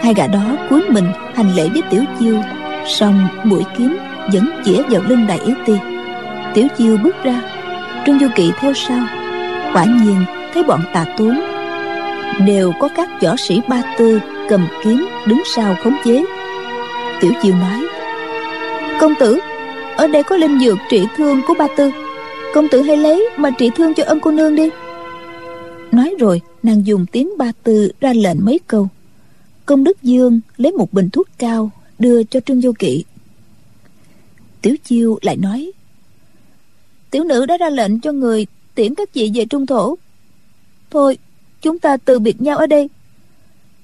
S3: Hai gã đó cúi mình hành lễ với tiểu chiêu xong mũi kiếm vẫn chĩa vào lưng đại ý ti tiểu chiêu bước ra. Trương du kỵ theo sau. Quả nhiên, thấy bọn tà tuấn đều có các võ sĩ ba tư cầm kiếm đứng sau khống chế. Tiểu chiêu nói, công tử, ở đây có linh dược trị thương của ba tư. Công tử hãy lấy mà trị thương cho ân cô nương đi. Nói rồi, nàng dùng tiếng ba tư ra lệnh mấy câu. Công đức dương lấy một bình thuốc cao, đưa cho trương vô kỵ. Tiểu chiêu lại nói, tiểu nữ đã ra lệnh cho người tiễn các vị về trung thổ. Thôi chúng ta từ biệt nhau ở đây.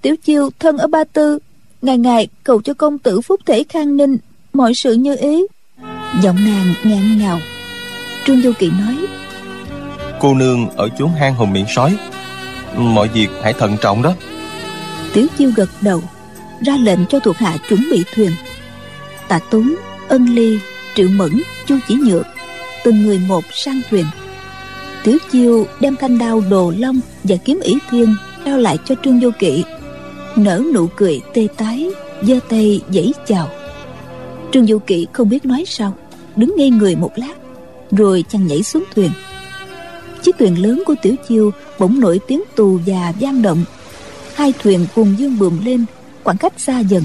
S3: Tiểu chiêu thân ở ba tư ngày ngày cầu cho công tử phúc thể khang ninh mọi sự như ý. Giọng nàng ngạn ngào. Trương vô kỵ nói
S4: Cô nương ở chốn hang hùng miệng sói. Mọi việc hãy thận trọng đó.
S3: Tiểu chiêu gật đầu ra lệnh cho thuộc hạ chuẩn bị thuyền. Tạ tốn ân ly triệu mẫn chu chỉ nhược từng người một sang thuyền tiểu chiêu đem thanh đao đồ long và kiếm ỷ thiên trao lại cho trương vô kỵ. Nở nụ cười tê tái, giơ tay dãy chào. Trương vô kỵ không biết nói sao, đứng ngây người một lát, rồi chàng nhảy xuống thuyền. Chiếc thuyền lớn của tiểu chiêu bỗng nổi tiếng tù và vang động. Hai thuyền cùng dương bùm lên, khoảng cách xa dần.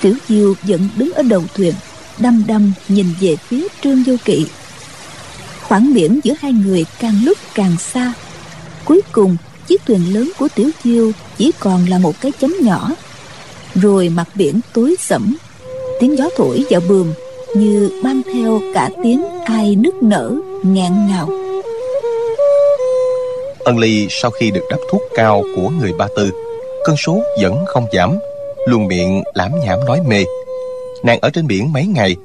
S3: Tiểu chiêu vẫn đứng ở đầu thuyền, đăm đăm nhìn về phía trương vô kỵ khoảng biển giữa hai người càng lúc càng xa. Cuối cùng, chiếc thuyền lớn của tiểu chiêu chỉ còn là một cái chấm nhỏ. Rồi mặt biển tối sẫm, tiếng gió thổi vào bườm như mang theo cả tiếng ai nức nở ngạn ngào.
S4: Ân Ly sau khi được đắp thuốc cao của người Ba Tư, cơn sốt vẫn không giảm, luôn miệng lãm nhảm nói mê. Nàng ở trên biển mấy ngày,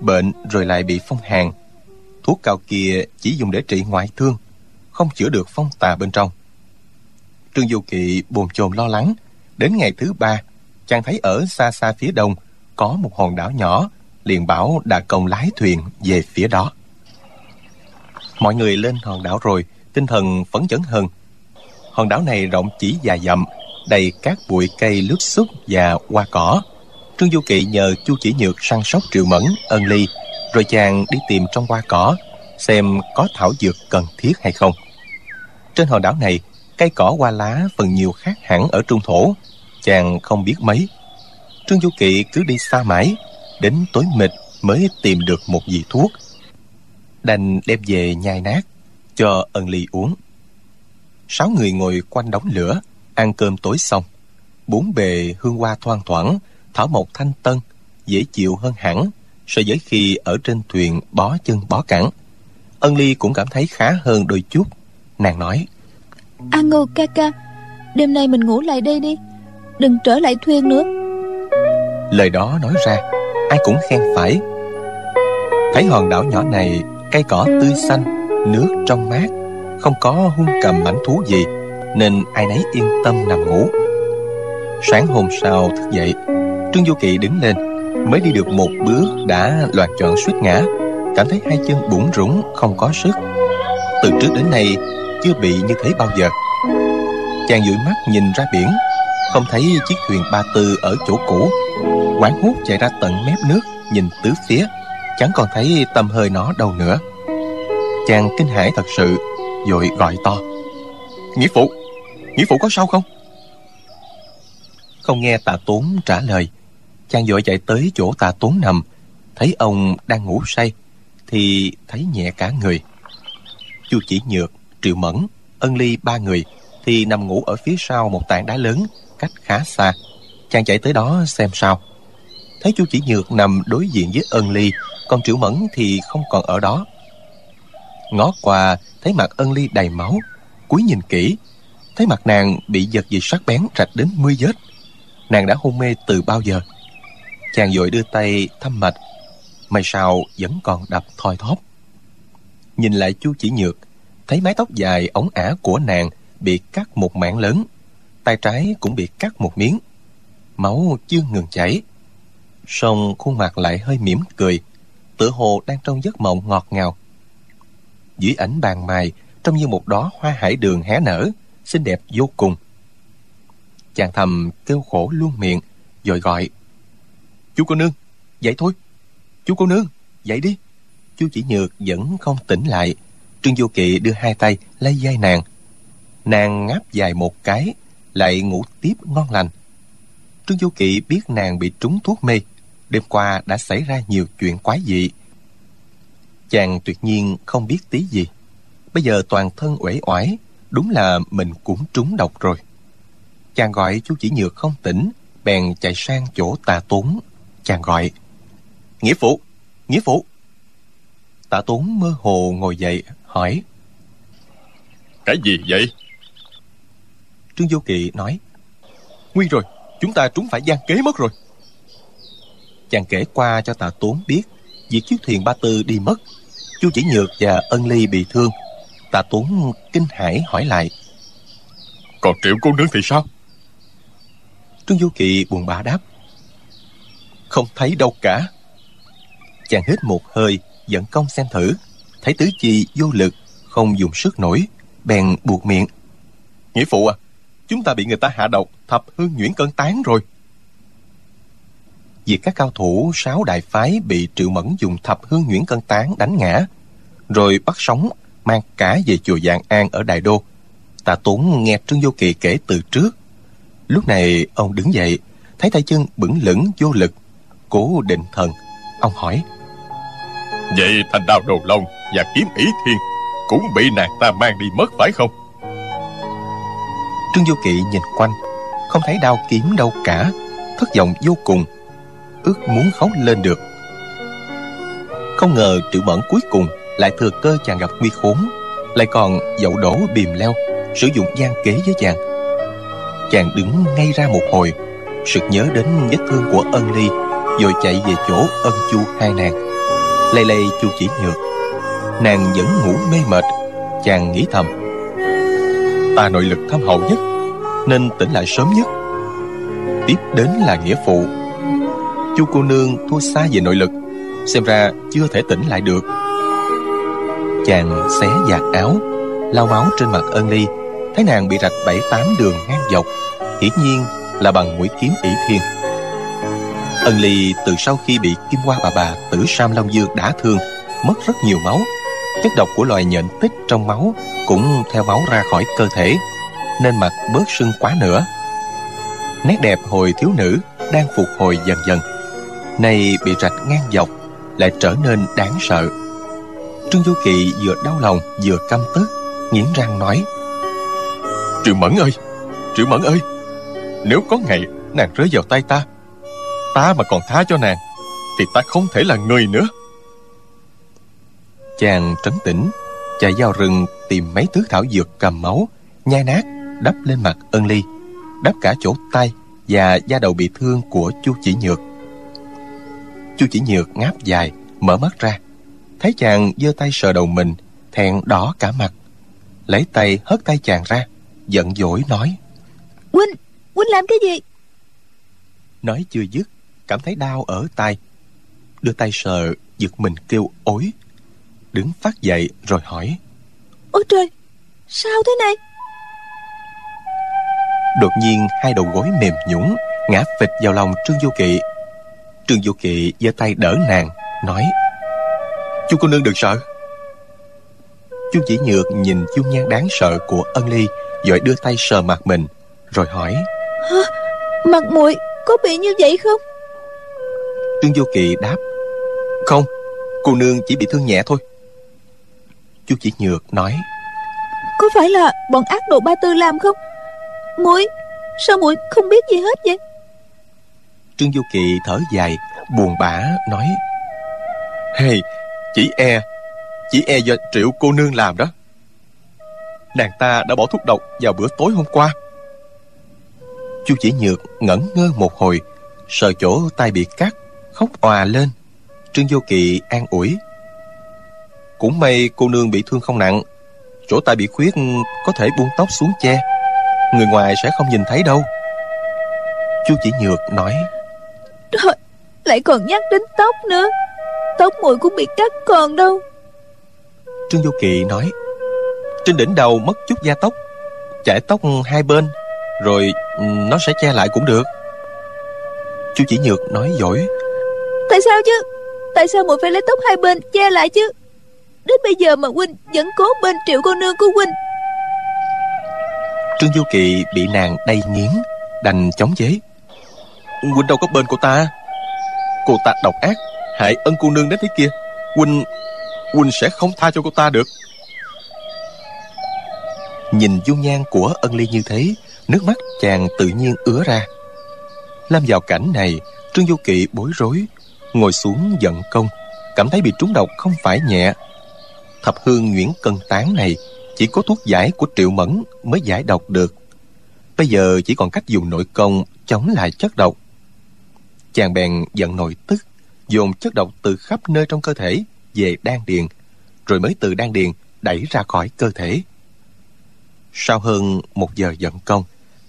S4: bệnh rồi lại bị phong hàn thuốc cao kia chỉ dùng để trị ngoại thương, không chữa được phong tà bên trong. Trương du kỵ bồn chồn lo lắng, đến ngày thứ ba, chàng thấy ở xa xa phía đông có một hòn đảo nhỏ, liền bảo đà công lái thuyền về phía đó. Mọi người lên hòn đảo rồi, tinh thần phấn chấn hơn. Hòn đảo này rộng chỉ dài dặm, đầy các bụi cây lướt xúc và hoa cỏ. Trương du kỵ nhờ chu chỉ nhược săn sóc triệu mẫn, ân ly rồi chàng đi tìm trong hoa cỏ, xem có thảo dược cần thiết hay không. Trên hòn đảo này, cây cỏ hoa lá phần nhiều khác hẳn ở trung thổ. Chàng không biết mấy. Trương du kỵ cứ đi xa mãi, đến tối mịt mới tìm được một vị thuốc. Đành đem về nhai nát, cho ân ly uống. Sáu người ngồi quanh đống lửa, ăn cơm tối xong. Bốn bề hương hoa thoang thoảng, thảo mộc thanh tân, dễ chịu hơn hẳn so với khi ở trên thuyền bó chân bó cẳng. Ân ly cũng cảm thấy khá hơn đôi chút. Nàng nói
S3: a ngô ca ca đêm nay mình ngủ lại đây đi. Đừng trở lại thuyền nữa.
S4: Lời đó nói ra ai cũng khen phải. Thấy hòn đảo nhỏ này cây cỏ tươi xanh nước trong mát không có hung cầm mảnh thú gì nên ai nấy yên tâm nằm ngủ. Sáng hôm sau thức dậy trương du kỵ đứng lên mới đi được một bước đã loạt trọn suýt ngã. Cảm thấy hai chân bủng rũng không có sức. Từ trước đến nay, chưa bị như thế bao giờ. Chàng dụi mắt nhìn ra biển, không thấy chiếc thuyền ba tư ở chỗ cũ. Quán hút chạy ra tận mép nước, nhìn tứ phía, chẳng còn thấy tầm hơi nó đâu nữa. Chàng kinh hãi thật sự, vội gọi to. Nghĩa phụ nghĩa phụ có sao không? Không nghe tạ tốn trả lời chàng vội chạy tới chỗ tà tốn nằm. Thấy ông đang ngủ say, thì thấy nhẹ cả người. Chu chỉ nhược, triệu mẫn, ân ly ba người thì nằm ngủ ở phía sau một tảng đá lớn cách khá xa. Chàng chạy tới đó xem sao. Thấy chu chỉ nhược nằm đối diện với ân ly, còn triệu mẫn thì không còn ở đó. Ngó qua, thấy mặt ân ly đầy máu, cúi nhìn kỹ. Thấy mặt nàng bị giật vì sắc bén rạch đến mươi vết. Nàng đã hôn mê từ bao giờ? Chàng vội đưa tay thăm mạch may sao vẫn còn đập thoi thóp. Nhìn lại chu chỉ nhược, thấy mái tóc dài ống ả của nàng bị cắt một mảng lớn, tay trái cũng bị cắt một miếng. Máu chưa ngừng chảy. Song khuôn mặt lại hơi mỉm cười, tựa hồ đang trong giấc mộng ngọt ngào. Dưới ảnh bàn mài, trông như một đóa hoa hải đường hé nở, xinh đẹp vô cùng. Chàng thầm kêu khổ luôn miệng, rồi gọi chú cô nương dậy thôi. Chú cô nương dậy đi. Chú chỉ nhược vẫn không tỉnh lại. Trương vô kỵ đưa hai tay lấy vai nàng. Nàng ngáp dài một cái, lại ngủ tiếp ngon lành. Trương vô kỵ biết nàng bị trúng thuốc mê. Đêm qua đã xảy ra nhiều chuyện quái dị. Chàng tuyệt nhiên không biết tí gì. Bây giờ toàn thân uể oải, đúng là mình cũng trúng độc rồi. Chàng gọi chú chỉ nhược không tỉnh, bèn chạy sang chỗ tà tốn chàng gọi. Nghĩa phụ nghĩa phụ. Tà tốn mơ hồ ngồi dậy hỏi.
S5: Cái gì vậy?
S4: Trương vô kỵ nói. Nguy rồi chúng ta trúng phải gian kế mất rồi. Chàng kể qua cho tà tốn biết việc chiếc thuyền ba tư đi mất. Chu chỉ nhược và ân ly bị thương. Tạ tốn kinh hãi hỏi lại.
S5: Còn triệu cô nương thì sao?
S4: Trương du kỵ buồn bã đáp không thấy đâu cả. Chàng hít một hơi dẫn công xem thử. Thấy tứ chi vô lực không dùng sức nổi bèn buộc miệng. Nghĩa phụ à chúng ta bị người ta hạ độc thập hương nhuyễn cơn tán rồi. Việc các cao thủ sáu đại phái bị triệu mẫn dùng thập hương nhuyễn cân tán đánh ngã rồi bắt sống mang cả về chùa Dạng An ở Đại Đô. Tạ Tốn nghe Trương Vô Kỳ kể từ trước. Lúc này ông đứng dậy, thấy tay chân bững lững vô lực, cố định thần. Ông hỏi.
S5: Vậy thành đao đồ long và kiếm ý thiên cũng bị nàng ta mang đi mất phải không?
S4: Trương Vô Kỵ nhìn quanh, không thấy đao kiếm đâu cả, thất vọng vô cùng, ước muốn khóc lên được. Không ngờ Triệu Mẫn cuối cùng lại thừa cơ chàng gặp nguy khốn lại còn dậu đổ bìm leo sử dụng gian kế với chàng chàng đứng ngay ra một hồi sực nhớ đến vết thương của ân ly rồi chạy về chỗ ân chu hai nàng. Lay lay chu chỉ nhược. Nàng vẫn ngủ mê mệt, chàng nghĩ thầm. Ta nội lực thâm hậu nhất, nên tỉnh lại sớm nhất. Tiếp đến là nghĩa phụ. Chu cô nương thua xa về nội lực, xem ra chưa thể tỉnh lại được. Chàng xé giạt áo, lau máu trên mặt ân ly, thấy nàng bị rạch bảy tám đường ngang dọc, hiển nhiên là bằng mũi kiếm ỷ thiên ân ly từ sau khi bị kim hoa bà bà tử sam long dương đả thương, mất rất nhiều máu. Chất độc của loài nhện tích trong máu cũng theo máu ra khỏi cơ thể, nên mặt bớt sưng quá nữa. Nét đẹp hồi thiếu nữ đang phục hồi dần dần, nay bị rạch ngang dọc, lại trở nên đáng sợ. Trương du kỵ vừa đau lòng vừa căm tức, nghiến răng nói, triệu mẫn ơi, triệu mẫn ơi, nếu có ngày nàng rơi vào tay ta ta mà còn tha cho nàng thì ta không thể là người nữa. Chàng trấn tĩnh chạy vào rừng tìm mấy thứ thảo dược cầm máu nhai nát đắp lên mặt ân ly đắp cả chỗ tay và da đầu bị thương của chu chỉ nhược. Chu chỉ nhược ngáp dài mở mắt ra thấy chàng giơ tay sờ đầu mình thẹn đỏ cả mặt lấy tay hất tay chàng ra giận dỗi nói
S3: huynh huynh làm cái gì?
S4: Nói chưa dứt cảm thấy đau ở tay. Đưa tay sờ giật mình kêu ối đứng phát dậy rồi hỏi
S3: ôi trời sao thế này?
S4: Đột nhiên hai đầu gối mềm nhũn ngã phịch vào lòng trương vô kỵ. Trương vô kỵ giơ tay đỡ nàng nói chú cô nương đừng sợ. Chú chỉ nhược nhìn dung nhan đáng sợ của ân ly rồi đưa tay sờ mặt mình rồi hỏi
S3: Hả? mặt muội có bị như vậy không
S4: trương vô kỵ đáp không cô nương chỉ bị thương nhẹ thôi. Chú chỉ nhược nói
S3: có phải là bọn ác đồ ba tư làm không? Muội sao muội không biết gì hết vậy?
S4: Trương vô kỵ thở dài buồn bã nói hey chỉ e chỉ e do triệu cô nương làm đó. Nàng ta đã bỏ thuốc độc vào bữa tối hôm qua. Chu chỉ nhược ngẩn ngơ một hồi sờ chỗ tay bị cắt khóc òa lên. Trương vô kỵ an ủi. Cũng may cô nương bị thương không nặng chỗ tay bị khuyết có thể buông tóc xuống che. Người ngoài sẽ không nhìn thấy đâu. Chu chỉ nhược nói.
S3: Trời, lại còn nhắc đến tóc nữa. Tóc muội cũng bị cắt còn đâu.
S4: Trương Vô Kỵ nói. Trên đỉnh đầu mất chút da tóc. Chải tóc hai bên Rồi ừ, nó sẽ che lại cũng được. Chu chỉ nhược nói dỗi
S3: Tại sao chứ? Tại sao muội phải lấy tóc hai bên che lại chứ? Đến bây giờ mà huynh vẫn cố bên triệu cô nương của huynh.
S4: Trương Du kỳ bị nàng đầy nghiến, Đành chống chế. Huynh đâu có bên cô ta? Cô ta độc ác, Hại ân cô nương đến thế kia. Huynh Huynh sẽ không tha cho cô ta được. Nhìn dung nhan của ân ly như thế, Nước mắt chàng tự nhiên ứa ra. Lâm vào cảnh này, Trương Du Kỵ bối rối Ngồi xuống giận công, Cảm thấy bị trúng độc không phải nhẹ. Thập hương nhuyễn cân tán này Chỉ có thuốc giải của triệu mẫn Mới giải độc được. Bây giờ chỉ còn cách dùng nội công Chống lại chất độc. Chàng bèn giận nội tức, Dồn chất độc từ khắp nơi trong cơ thể Về đan điền, Rồi mới từ đan điền đẩy ra khỏi cơ thể. Sau hơn một giờ giận công,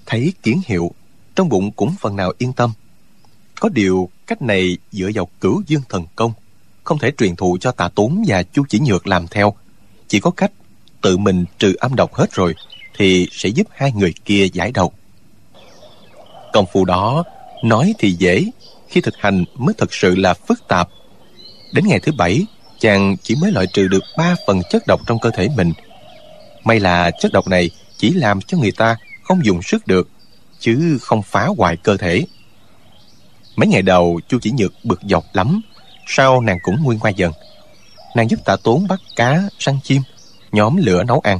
S4: Thấy kiến hiệu, Trong bụng cũng phần nào yên tâm. Có điều, cách này dựa vào cửu dương thần công, Không thể truyền thụ cho tạ tốn và chu chỉ nhược làm theo. Chỉ có cách tự mình trừ âm độc hết rồi Thì sẽ giúp hai người kia giải độc. Công phu đó, Nói thì dễ, Khi thực hành mới thật sự là phức tạp. Đến ngày thứ bảy, Chàng chỉ mới loại trừ được ba phần chất độc trong cơ thể mình. May là chất độc này Chỉ làm cho người ta không dùng sức được, Chứ không phá hoại cơ thể. Mấy ngày đầu chu chỉ nhược bực dọc lắm. Sau nàng cũng nguyên qua dần. Nàng giúp tạ tốn bắt cá, săn chim Nhóm lửa nấu ăn.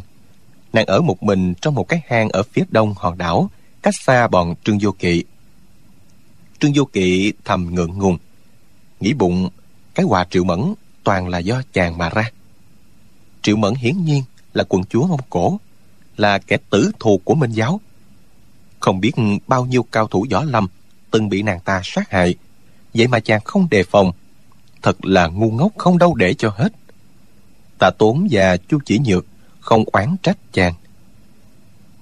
S4: Nàng ở một mình trong một cái hang ở phía đông hòn đảo Cách xa bọn Trương Vô Kỵ. Trương Vô Kỵ thầm ngượng ngùng. Nghĩ bụng Cái quà Triệu Mẫn toàn là do chàng mà ra. Triệu Mẫn hiển nhiên là quận chúa Mông Cổ Là kẻ tử thù của Minh Giáo. Không biết bao nhiêu cao thủ võ lâm từng bị nàng ta sát hại. Vậy mà chàng không đề phòng. Thật là ngu ngốc không đâu để cho hết. Tạ Tốn và Chu Chỉ Nhược không oán trách chàng.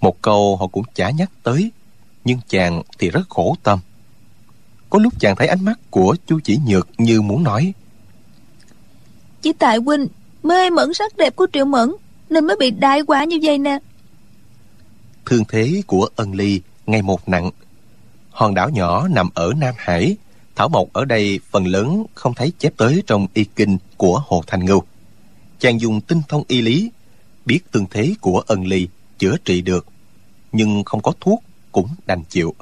S4: Một câu họ cũng chả nhắc tới, nhưng chàng thì rất khổ tâm. Có lúc chàng thấy ánh mắt của Chu Chỉ Nhược như muốn nói.
S3: Chỉ tại huynh mê mẩn sắc đẹp của Triệu Mẫn nên mới bị đại quả như vậy nè.
S4: Thương thế của ân ly ngày một nặng. Hòn đảo nhỏ nằm ở Nam Hải, thảo mộc ở đây phần lớn không thấy chép tới trong y kinh của Hồ Thành Ngưu. Chàng dùng tinh thông y lý, biết tương thế của ân ly chữa trị được, nhưng không có thuốc cũng đành chịu.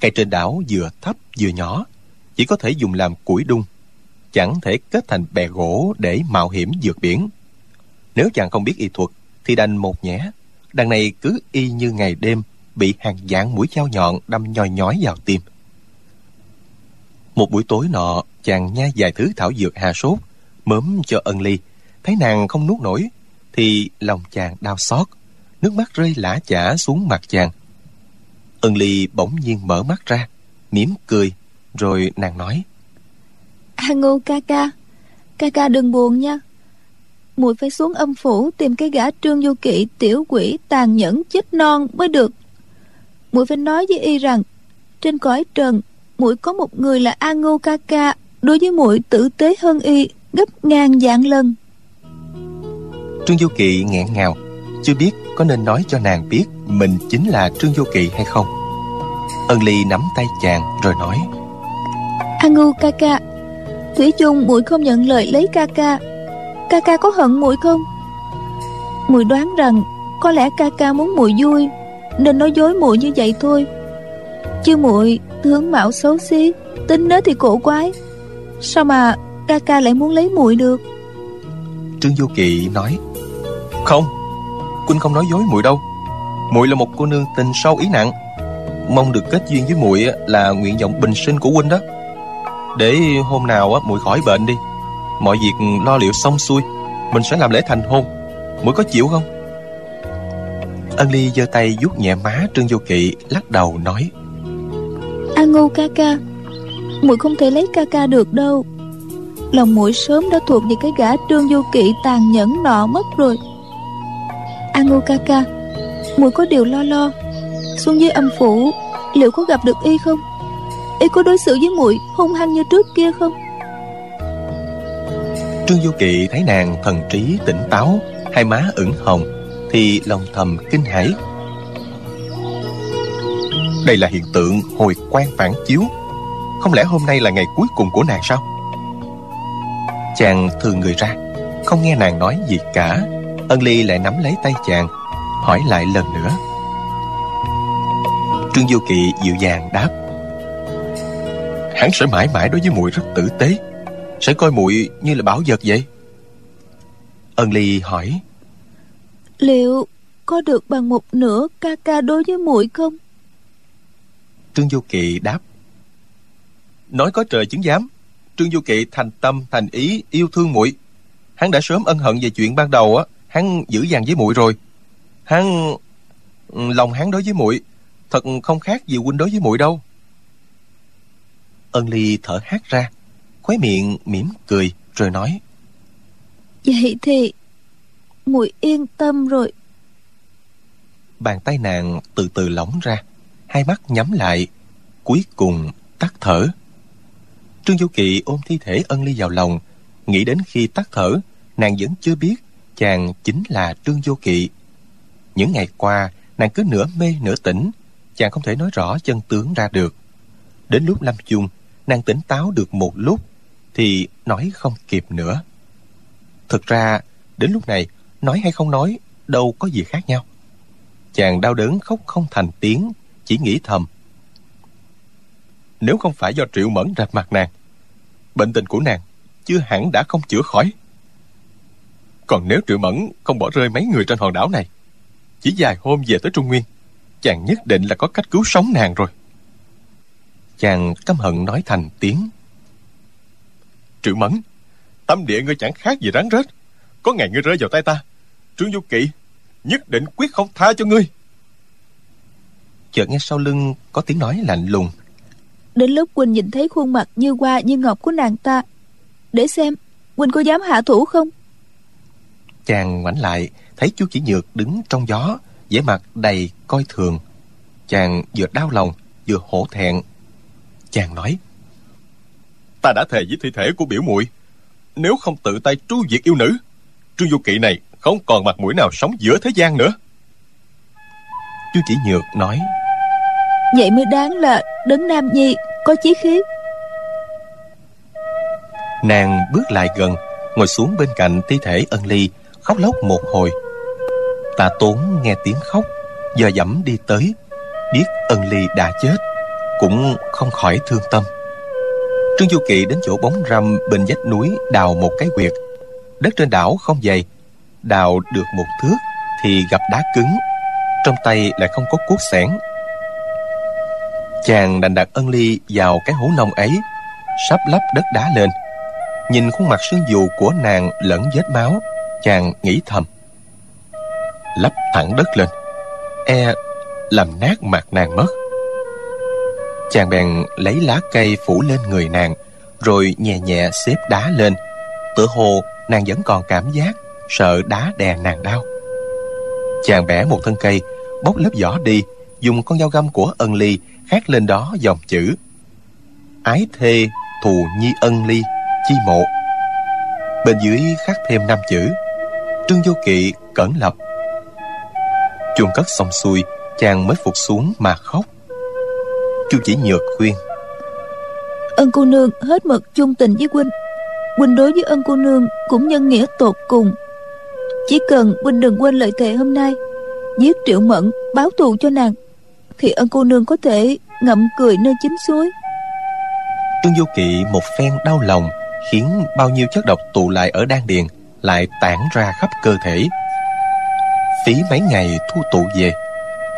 S4: Cây trên đảo vừa thấp vừa nhỏ, chỉ có thể dùng làm củi đun, chẳng thể kết thành bè gỗ để mạo hiểm vượt biển. Nếu chàng không biết y thuật, thì đành một nhẽ. Đằng này cứ y như ngày đêm, bị hàng dạng mũi dao nhọn đâm nhoi nhói vào tim. Một buổi tối nọ, chàng nhai vài thứ thảo dược hạ sốt, mớm cho ân ly. Thấy nàng không nuốt nổi, thì lòng chàng đau xót. Nước mắt rơi lã chả xuống mặt chàng. Ân ly bỗng nhiên mở mắt ra, mỉm cười, rồi nàng nói.
S3: A Ngô ca ca, ca ca đừng buồn nha. muội phải xuống âm phủ tìm cái gã trương du kỵ tiểu quỷ tàn nhẫn chết non mới được. Mùi phải nói với y rằng, trên cõi trần, muội có một người là A Ngô ca ca, đối với muội tử tế hơn y gấp ngàn dạng lần.
S4: Trương Vô Kỵ nghẹn ngào, chưa biết có nên nói cho nàng biết mình chính là Trương Vô Kỵ hay không. Ân Ly nắm tay chàng rồi nói
S3: A Ngưu ca ca Thủy chung muội không nhận lời lấy ca ca Ca ca có hận muội không muội đoán rằng Có lẽ ca ca muốn muội vui nên nói dối muội như vậy thôi. Chứ muội, tướng mạo xấu xí, Tính nết thì cổ quái. Sao mà ca ca lại muốn lấy muội được?
S4: Trương Vô Kỵ nói, Không Quynh không nói dối muội đâu. Muội là một cô nương tình sâu ý nặng. Mong được kết duyên với muội là nguyện vọng bình sinh của huynh đó. Để hôm nào muội khỏi bệnh đi, mọi việc lo liệu xong xuôi, mình sẽ làm lễ thành hôn. Muội có chịu không? Ân ly giơ tay vuốt nhẹ má trương vô kỵ lắc đầu nói.
S3: A ngu ca ca muội không thể lấy ca ca được đâu. Lòng muội sớm đã thuộc về cái gã trương vô kỵ tàn nhẫn nọ mất rồi. A ngu ca ca muội có điều lo lo. Xuống dưới âm phủ liệu có gặp được y không? Y có đối xử với muội hung hăng như trước kia không?
S4: Trương du kỵ thấy nàng thần trí tỉnh táo hai má ửng hồng thì lòng thầm kinh hãi. Đây là hiện tượng hồi quan phản chiếu. Không lẽ hôm nay là ngày cuối cùng của nàng sao? Chàng thường người ra, không nghe nàng nói gì cả. Ân ly lại nắm lấy tay chàng, hỏi lại lần nữa. Trương Du kỵ dịu dàng đáp. Hắn sẽ mãi mãi đối với muội rất tử tế. Sẽ coi muội như là bảo vật vậy? Ân ly hỏi
S3: liệu có được bằng một nửa ca ca đối với muội không?
S4: Trương vô kỵ đáp. Nói có trời chứng giám trương vô kỵ thành tâm thành ý yêu thương muội. Hắn đã sớm ân hận về chuyện ban đầu á hắn giữ dằn với muội rồi. Hắn lòng hắn đối với muội thật không khác gì huynh đối với muội đâu. Ân ly thở hắt ra khóe miệng mỉm cười rồi nói.
S3: Vậy thì muội yên tâm rồi.
S4: Bàn tay nàng từ từ lỏng ra, hai mắt nhắm lại, cuối cùng tắt thở. Trương du kỳ ôm thi thể ân ly vào lòng, nghĩ đến khi tắt thở, nàng vẫn chưa biết chàng chính là trương du kỵ. Những ngày qua, nàng cứ nửa mê nửa tỉnh, chàng không thể nói rõ chân tướng ra được. Đến lúc lâm chung, nàng tỉnh táo được một lúc, thì nói không kịp nữa. Thực ra, đến lúc này nói hay không nói, đâu có gì khác nhau. Chàng đau đớn khóc không thành tiếng, chỉ nghĩ thầm. Nếu không phải do triệu mẫn rạch mặt nàng, bệnh tình của nàng chưa hẳn đã không chữa khỏi. Còn nếu triệu mẫn không bỏ rơi mấy người trên hòn đảo này, chỉ vài hôm về tới trung nguyên, chàng nhất định là có cách cứu sống nàng rồi. Chàng căm hận nói thành tiếng. Triệu mẫn, tâm địa ngươi chẳng khác gì rắn rết. Có ngày ngươi rơi vào tay ta trương du kỵ nhất định quyết không tha cho ngươi. Chợt nghe sau lưng có tiếng nói lạnh lùng.
S3: Đến lúc Quỳnh nhìn thấy khuôn mặt như hoa như ngọc của nàng ta Để xem Quỳnh có dám hạ thủ không?
S4: Chàng ngoảnh lại Thấy chú chỉ nhược đứng trong gió vẻ mặt đầy coi thường. Chàng vừa đau lòng vừa hổ thẹn. Chàng nói ta đã thề với thi thể của biểu muội nếu không tự tay tru diệt yêu nữ trương du kỵ này không còn mặt mũi nào sống giữa thế gian nữa. Chú chỉ nhược nói
S3: vậy mới đáng là đấng nam nhi có chí khí.
S4: Nàng bước lại gần ngồi xuống bên cạnh thi thể ân ly khóc lóc một hồi. Tạ tốn nghe tiếng khóc giờ dẫm đi tới biết ân ly đã chết cũng không khỏi thương tâm. Trương du kỵ đến chỗ bóng râm bên vách núi đào một cái quyệt. Đất trên đảo không dày đào được một thước thì gặp đá cứng, trong tay lại không có cuốc xẻng chàng đành đặt ân ly vào cái hố nông ấy, sắp lấp đất đá lên. Nhìn khuôn mặt sương dù của nàng lẫn vết máu, chàng nghĩ thầm. Lấp thẳng đất lên e làm nát mặt nàng mất. Chàng bèn lấy lá cây phủ lên người nàng, rồi nhẹ nhẹ xếp đá lên. Tựa hồ nàng vẫn còn cảm giác sợ đá đè nàng đau. Chàng bẻ một thân cây, bóc lớp vỏ đi, dùng con dao găm của ân ly khắc lên đó dòng chữ. Ái thê thù nhi ân ly, chi mộ. Bên dưới khắc thêm năm chữ, trương vô kỵ cẩn lập. Chuông cất xong xuôi, chàng mới phục xuống mà khóc. Chu chỉ nhược khuyên.
S3: Ân cô nương hết mực chung tình với huynh huynh đối với ân cô nương cũng nhân nghĩa tột cùng chỉ cần huynh đừng quên lợi thề hôm nay. Giết triệu mẫn, báo thù cho nàng, thì ân cô nương có thể ngậm cười nơi chính suối.
S4: Trương du kỵ một phen đau lòng, khiến bao nhiêu chất độc tụ lại ở đan điền lại tản ra khắp cơ thể. Phí mấy ngày thu tụ về,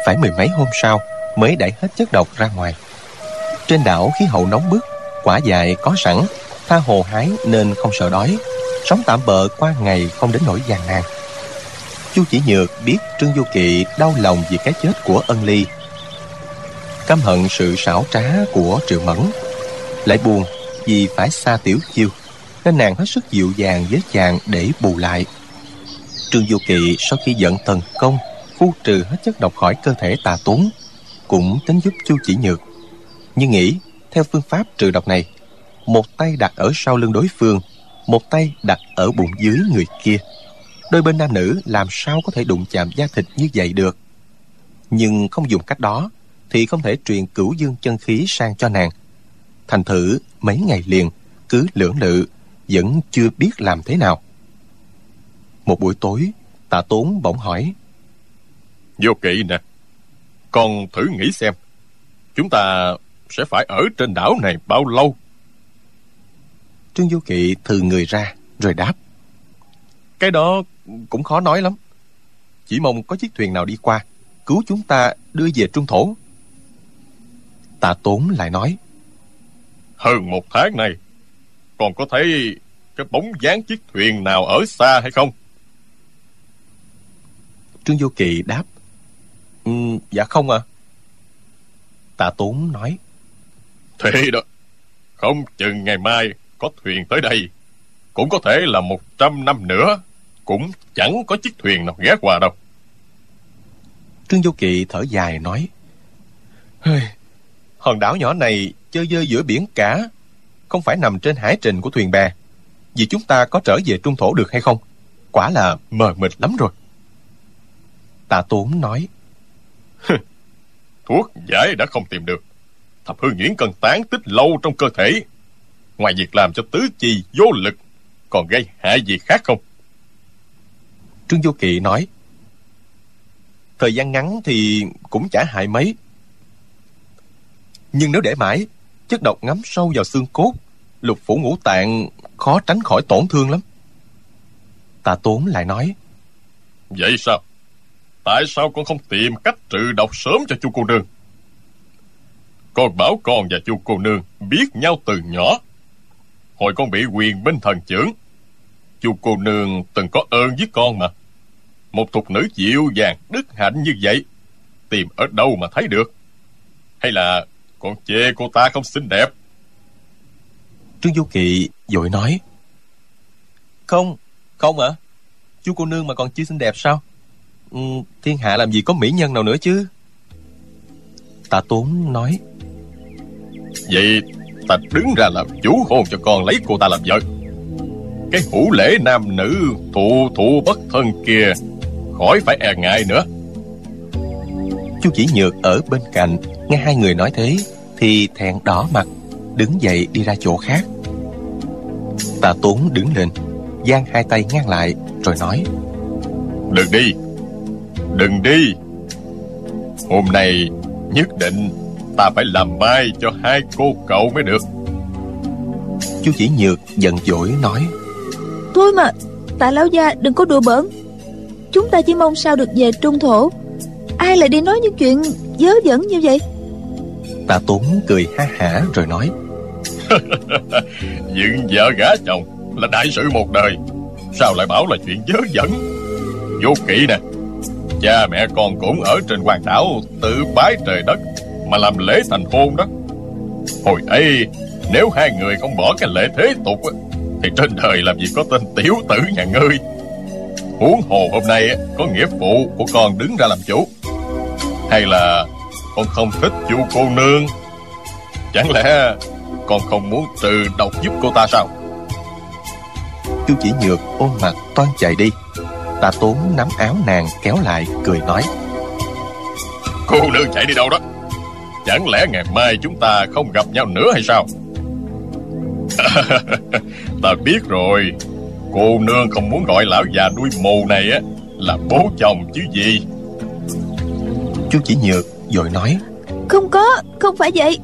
S4: phải mười mấy hôm sau mới đẩy hết chất độc ra ngoài. Trên đảo khí hậu nóng bức, quả dại có sẵn, tha hồ hái nên không sợ đói, sống tạm bợ qua ngày không đến nỗi gian nan chu chỉ nhược biết trương du kỵ đau lòng vì cái chết của ân ly. Căm hận sự xảo trá của triệu mẫn, lại buồn vì phải xa tiểu chiêu, nên nàng hết sức dịu dàng với chàng để bù lại. Trương du kỵ sau khi giận thần công, phu trừ hết chất độc khỏi cơ thể tà tốn cũng tính giúp chu chỉ nhược. Nhưng nghĩ, theo phương pháp trừ độc này, một tay đặt ở sau lưng đối phương, một tay đặt ở bụng dưới người kia đôi bên nam nữ làm sao có thể đụng chạm da thịt như vậy được. Nhưng không dùng cách đó thì không thể truyền cửu dương chân khí sang cho nàng. Thành thử mấy ngày liền cứ lưỡng lự vẫn chưa biết làm thế nào. Một buổi tối tạ tốn bỗng hỏi.
S5: Vô kỵ nè con thử nghĩ xem chúng ta sẽ phải ở trên đảo này bao lâu?
S4: Trương vô kỵ thừ người ra rồi đáp. Cái đó cũng khó nói lắm. Chỉ mong có chiếc thuyền nào đi qua cứu chúng ta đưa về trung thổ. Tạ tốn lại nói
S5: hơn một tháng này còn có thấy cái bóng dáng chiếc thuyền nào ở xa hay không?
S4: Trương vô kỵ đáp ừ, dạ không à tạ tốn nói
S5: thế đó không chừng ngày mai có thuyền tới đây cũng có thể là một trăm năm nữa cũng chẳng có chiếc thuyền nào ghé qua đâu.
S4: Trương vô kỵ thở dài nói hòn đảo nhỏ này chơi dơi giữa biển cả không phải nằm trên hải trình của thuyền bè. Vì chúng ta có trở về trung thổ được hay không? Quả là mờ mịt lắm rồi. Tạ tốn nói
S5: thuốc giải đã không tìm được. Thập hương nhuyễn cần tán tích lâu trong cơ thể. Ngoài việc làm cho tứ chi vô lực còn gây hại gì khác không
S4: trương vô kỵ nói, thời gian ngắn thì cũng chả hại mấy. Nhưng nếu để mãi, chất độc ngấm sâu vào xương cốt, lục phủ ngũ tạng khó tránh khỏi tổn thương lắm. Tạ tốn lại nói,
S5: vậy sao? Tại sao con không tìm cách trừ độc sớm cho chu cô nương? Con bảo con và chu cô nương biết nhau từ nhỏ. Hồi con bị quyền binh thần trưởng chu cô nương từng có ơn với con mà. Một thục nữ dịu dàng đức hạnh như vậy tìm ở đâu mà thấy được? Hay là còn chê cô ta không xinh đẹp?
S4: Trương Du Kỵ vội nói. Không, không ạ. Chú cô nương mà còn chưa xinh đẹp sao? Ừ, Thiên hạ làm gì có mỹ nhân nào nữa chứ? Tạ Tốn nói.
S5: Vậy ta đứng ra làm chủ hôn cho con lấy cô ta làm vợ Cái hữu lễ nam nữ thụ thụ bất thân kia Khỏi phải e ngại nữa.
S4: Chú chỉ nhược ở bên cạnh Nghe hai người nói thế Thì thẹn đỏ mặt Đứng dậy đi ra chỗ khác. Tạ Tốn đứng lên giang hai tay ngăn lại Rồi nói
S5: Đừng đi Đừng đi. Hôm nay nhất định ta phải làm mai cho hai cô cậu mới được.
S4: Chú chỉ nhược giận dỗi nói
S3: Thôi mà Tạ lão gia đừng có đùa bỡn. Chúng ta chỉ mong sao được về trung thổ. Ai lại đi nói những chuyện dớ dẫn như vậy?
S4: Tạ Tốn cười ha hả rồi nói.
S5: Dựng vợ gả chồng là đại sự một đời. Sao lại bảo là chuyện dớ dẫn Vô kỵ nè. Cha mẹ con cũng ở trên hoàng đảo Tự bái trời đất Mà làm lễ thành hôn đó. Hồi ấy Nếu hai người không bỏ cái lễ thế tục Thì trên đời làm gì có tên tiểu tử nhà ngươi. Huống hồ hôm nay Có nghĩa phụ của con đứng ra làm chủ. Hay là Con không thích chu cô nương? Chẳng lẽ Con không muốn trừ độc giúp cô ta sao?
S4: Chú chỉ nhược ôm mặt toan chạy đi. Tạ Tốn nắm áo nàng kéo lại cười nói.
S5: Cô nương chạy đi đâu đó? Chẳng lẽ ngày mai chúng ta không gặp nhau nữa hay sao Ta biết rồi. Cô nương không muốn gọi lão già đuôi mù này á Là bố chồng chứ gì?
S4: Chú chỉ nhược rồi nói.
S3: Không có, không phải vậy.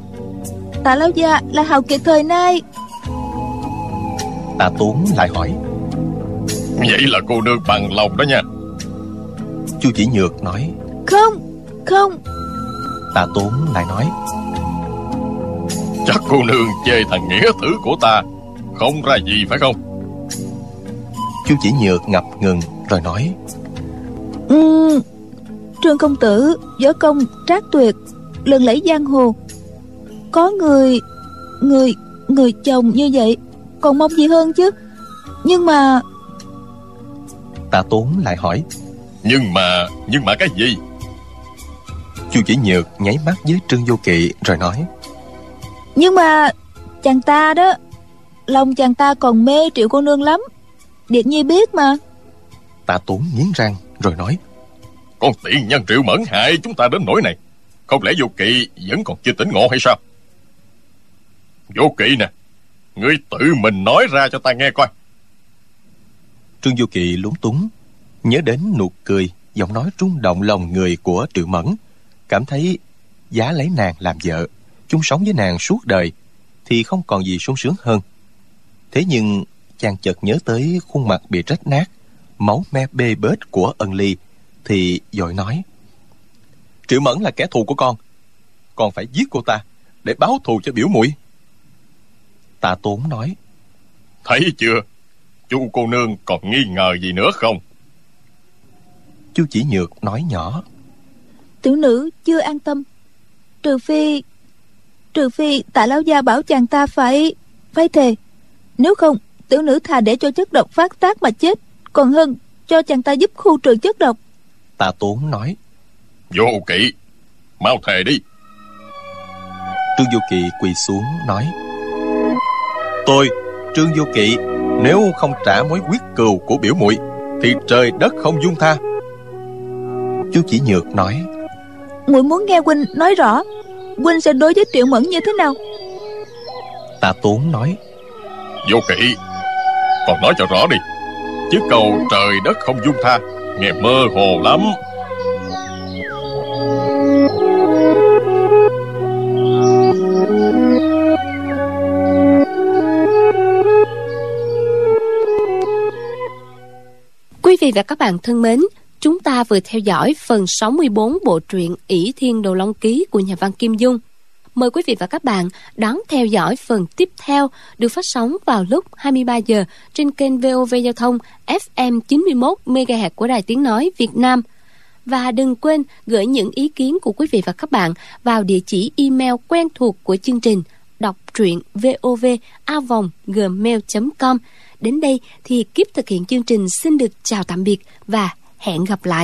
S3: Tạ lão gia là hào kiệt thời nay.
S4: Tạ Tốn lại hỏi.
S5: Vậy là cô nương bằng lòng đó nha.
S4: Chú chỉ nhược nói.
S3: Không, không.
S4: Tạ Tốn lại nói.
S5: Chắc cô nương chê thằng nghĩa tử của ta Không ra gì phải không?
S4: Chú chỉ nhược ngập ngừng rồi nói.
S3: Ừm, Trương công tử Võ công trác tuyệt Lừng lẫy giang hồ. Có người Người Người chồng như vậy Còn mong gì hơn chứ? Nhưng mà
S4: Tạ Tốn lại hỏi.
S5: Nhưng mà Nhưng mà cái gì?
S4: Chu chỉ nhược nháy mắt với Trương Vô Kỵ rồi nói.
S3: Nhưng mà Chàng ta đó Lòng chàng ta còn mê triệu cô nương lắm. Điệt nhi biết mà.
S4: Tạ Tốn nghiến răng rồi nói
S5: Con tiện nhân triệu mẫn hại chúng ta đến nỗi này Không lẽ vô kỵ vẫn còn chưa tỉnh ngộ hay sao? Vô kỵ nè Ngươi tự mình nói ra cho ta nghe coi.
S4: Trương Vô Kỵ lúng túng Nhớ đến nụ cười Giọng nói rung động lòng người của Triệu Mẫn Cảm thấy giá lấy nàng làm vợ chung sống với nàng suốt đời Thì không còn gì sung sướng hơn Thế nhưng chàng chợt nhớ tới khuôn mặt bị rách nát Máu me bê bết của ân ly Thì dội nói Triệu Mẫn là kẻ thù của con Con phải giết cô ta Để báo thù cho biểu muội. Tạ Tốn nói
S5: Thấy chưa? Chu cô nương còn nghi ngờ gì nữa không?
S4: Chu chỉ nhược nói nhỏ
S3: Tiểu nữ chưa an tâm Trừ phi Trừ phi tạ lão gia bảo chàng ta phải Phải thề Nếu không tiểu nữ thà để cho chất độc phát tác mà chết Còn hơn cho chàng ta giúp khu trừ chất độc.
S4: Tạ Tốn nói.
S5: Vô kỵ Mau thề đi.
S4: Trương Vô Kỵ quỳ xuống nói. Tôi Trương Vô Kỵ Nếu không trả mối quyết cừu của biểu muội Thì trời đất không dung tha. Chú chỉ nhược nói.
S3: Muội muốn nghe huynh nói rõ huynh sẽ đối với triệu mẫn như thế nào?
S4: Tạ Tốn nói
S5: Vô kỵ Còn nói cho rõ đi Chứ cầu trời đất không dung tha Nghe mơ hồ lắm
S1: Quý vị và các bạn thân mến, chúng ta vừa theo dõi phần 64 bộ truyện ỷ Thiên Đồ Long Ký của nhà văn Kim Dung. Mời quý vị và các bạn đón theo dõi phần tiếp theo được phát sóng vào lúc 23 giờ trên kênh VOV Giao thông FM 91 MHz của Đài Tiếng Nói Việt Nam. Và đừng quên gửi những ý kiến của quý vị và các bạn vào địa chỉ email quen thuộc của chương trình đọc truyện vovavonggmail.com. Đến đây thì kiếp thực hiện chương trình xin được chào tạm biệt và hẹn gặp lại.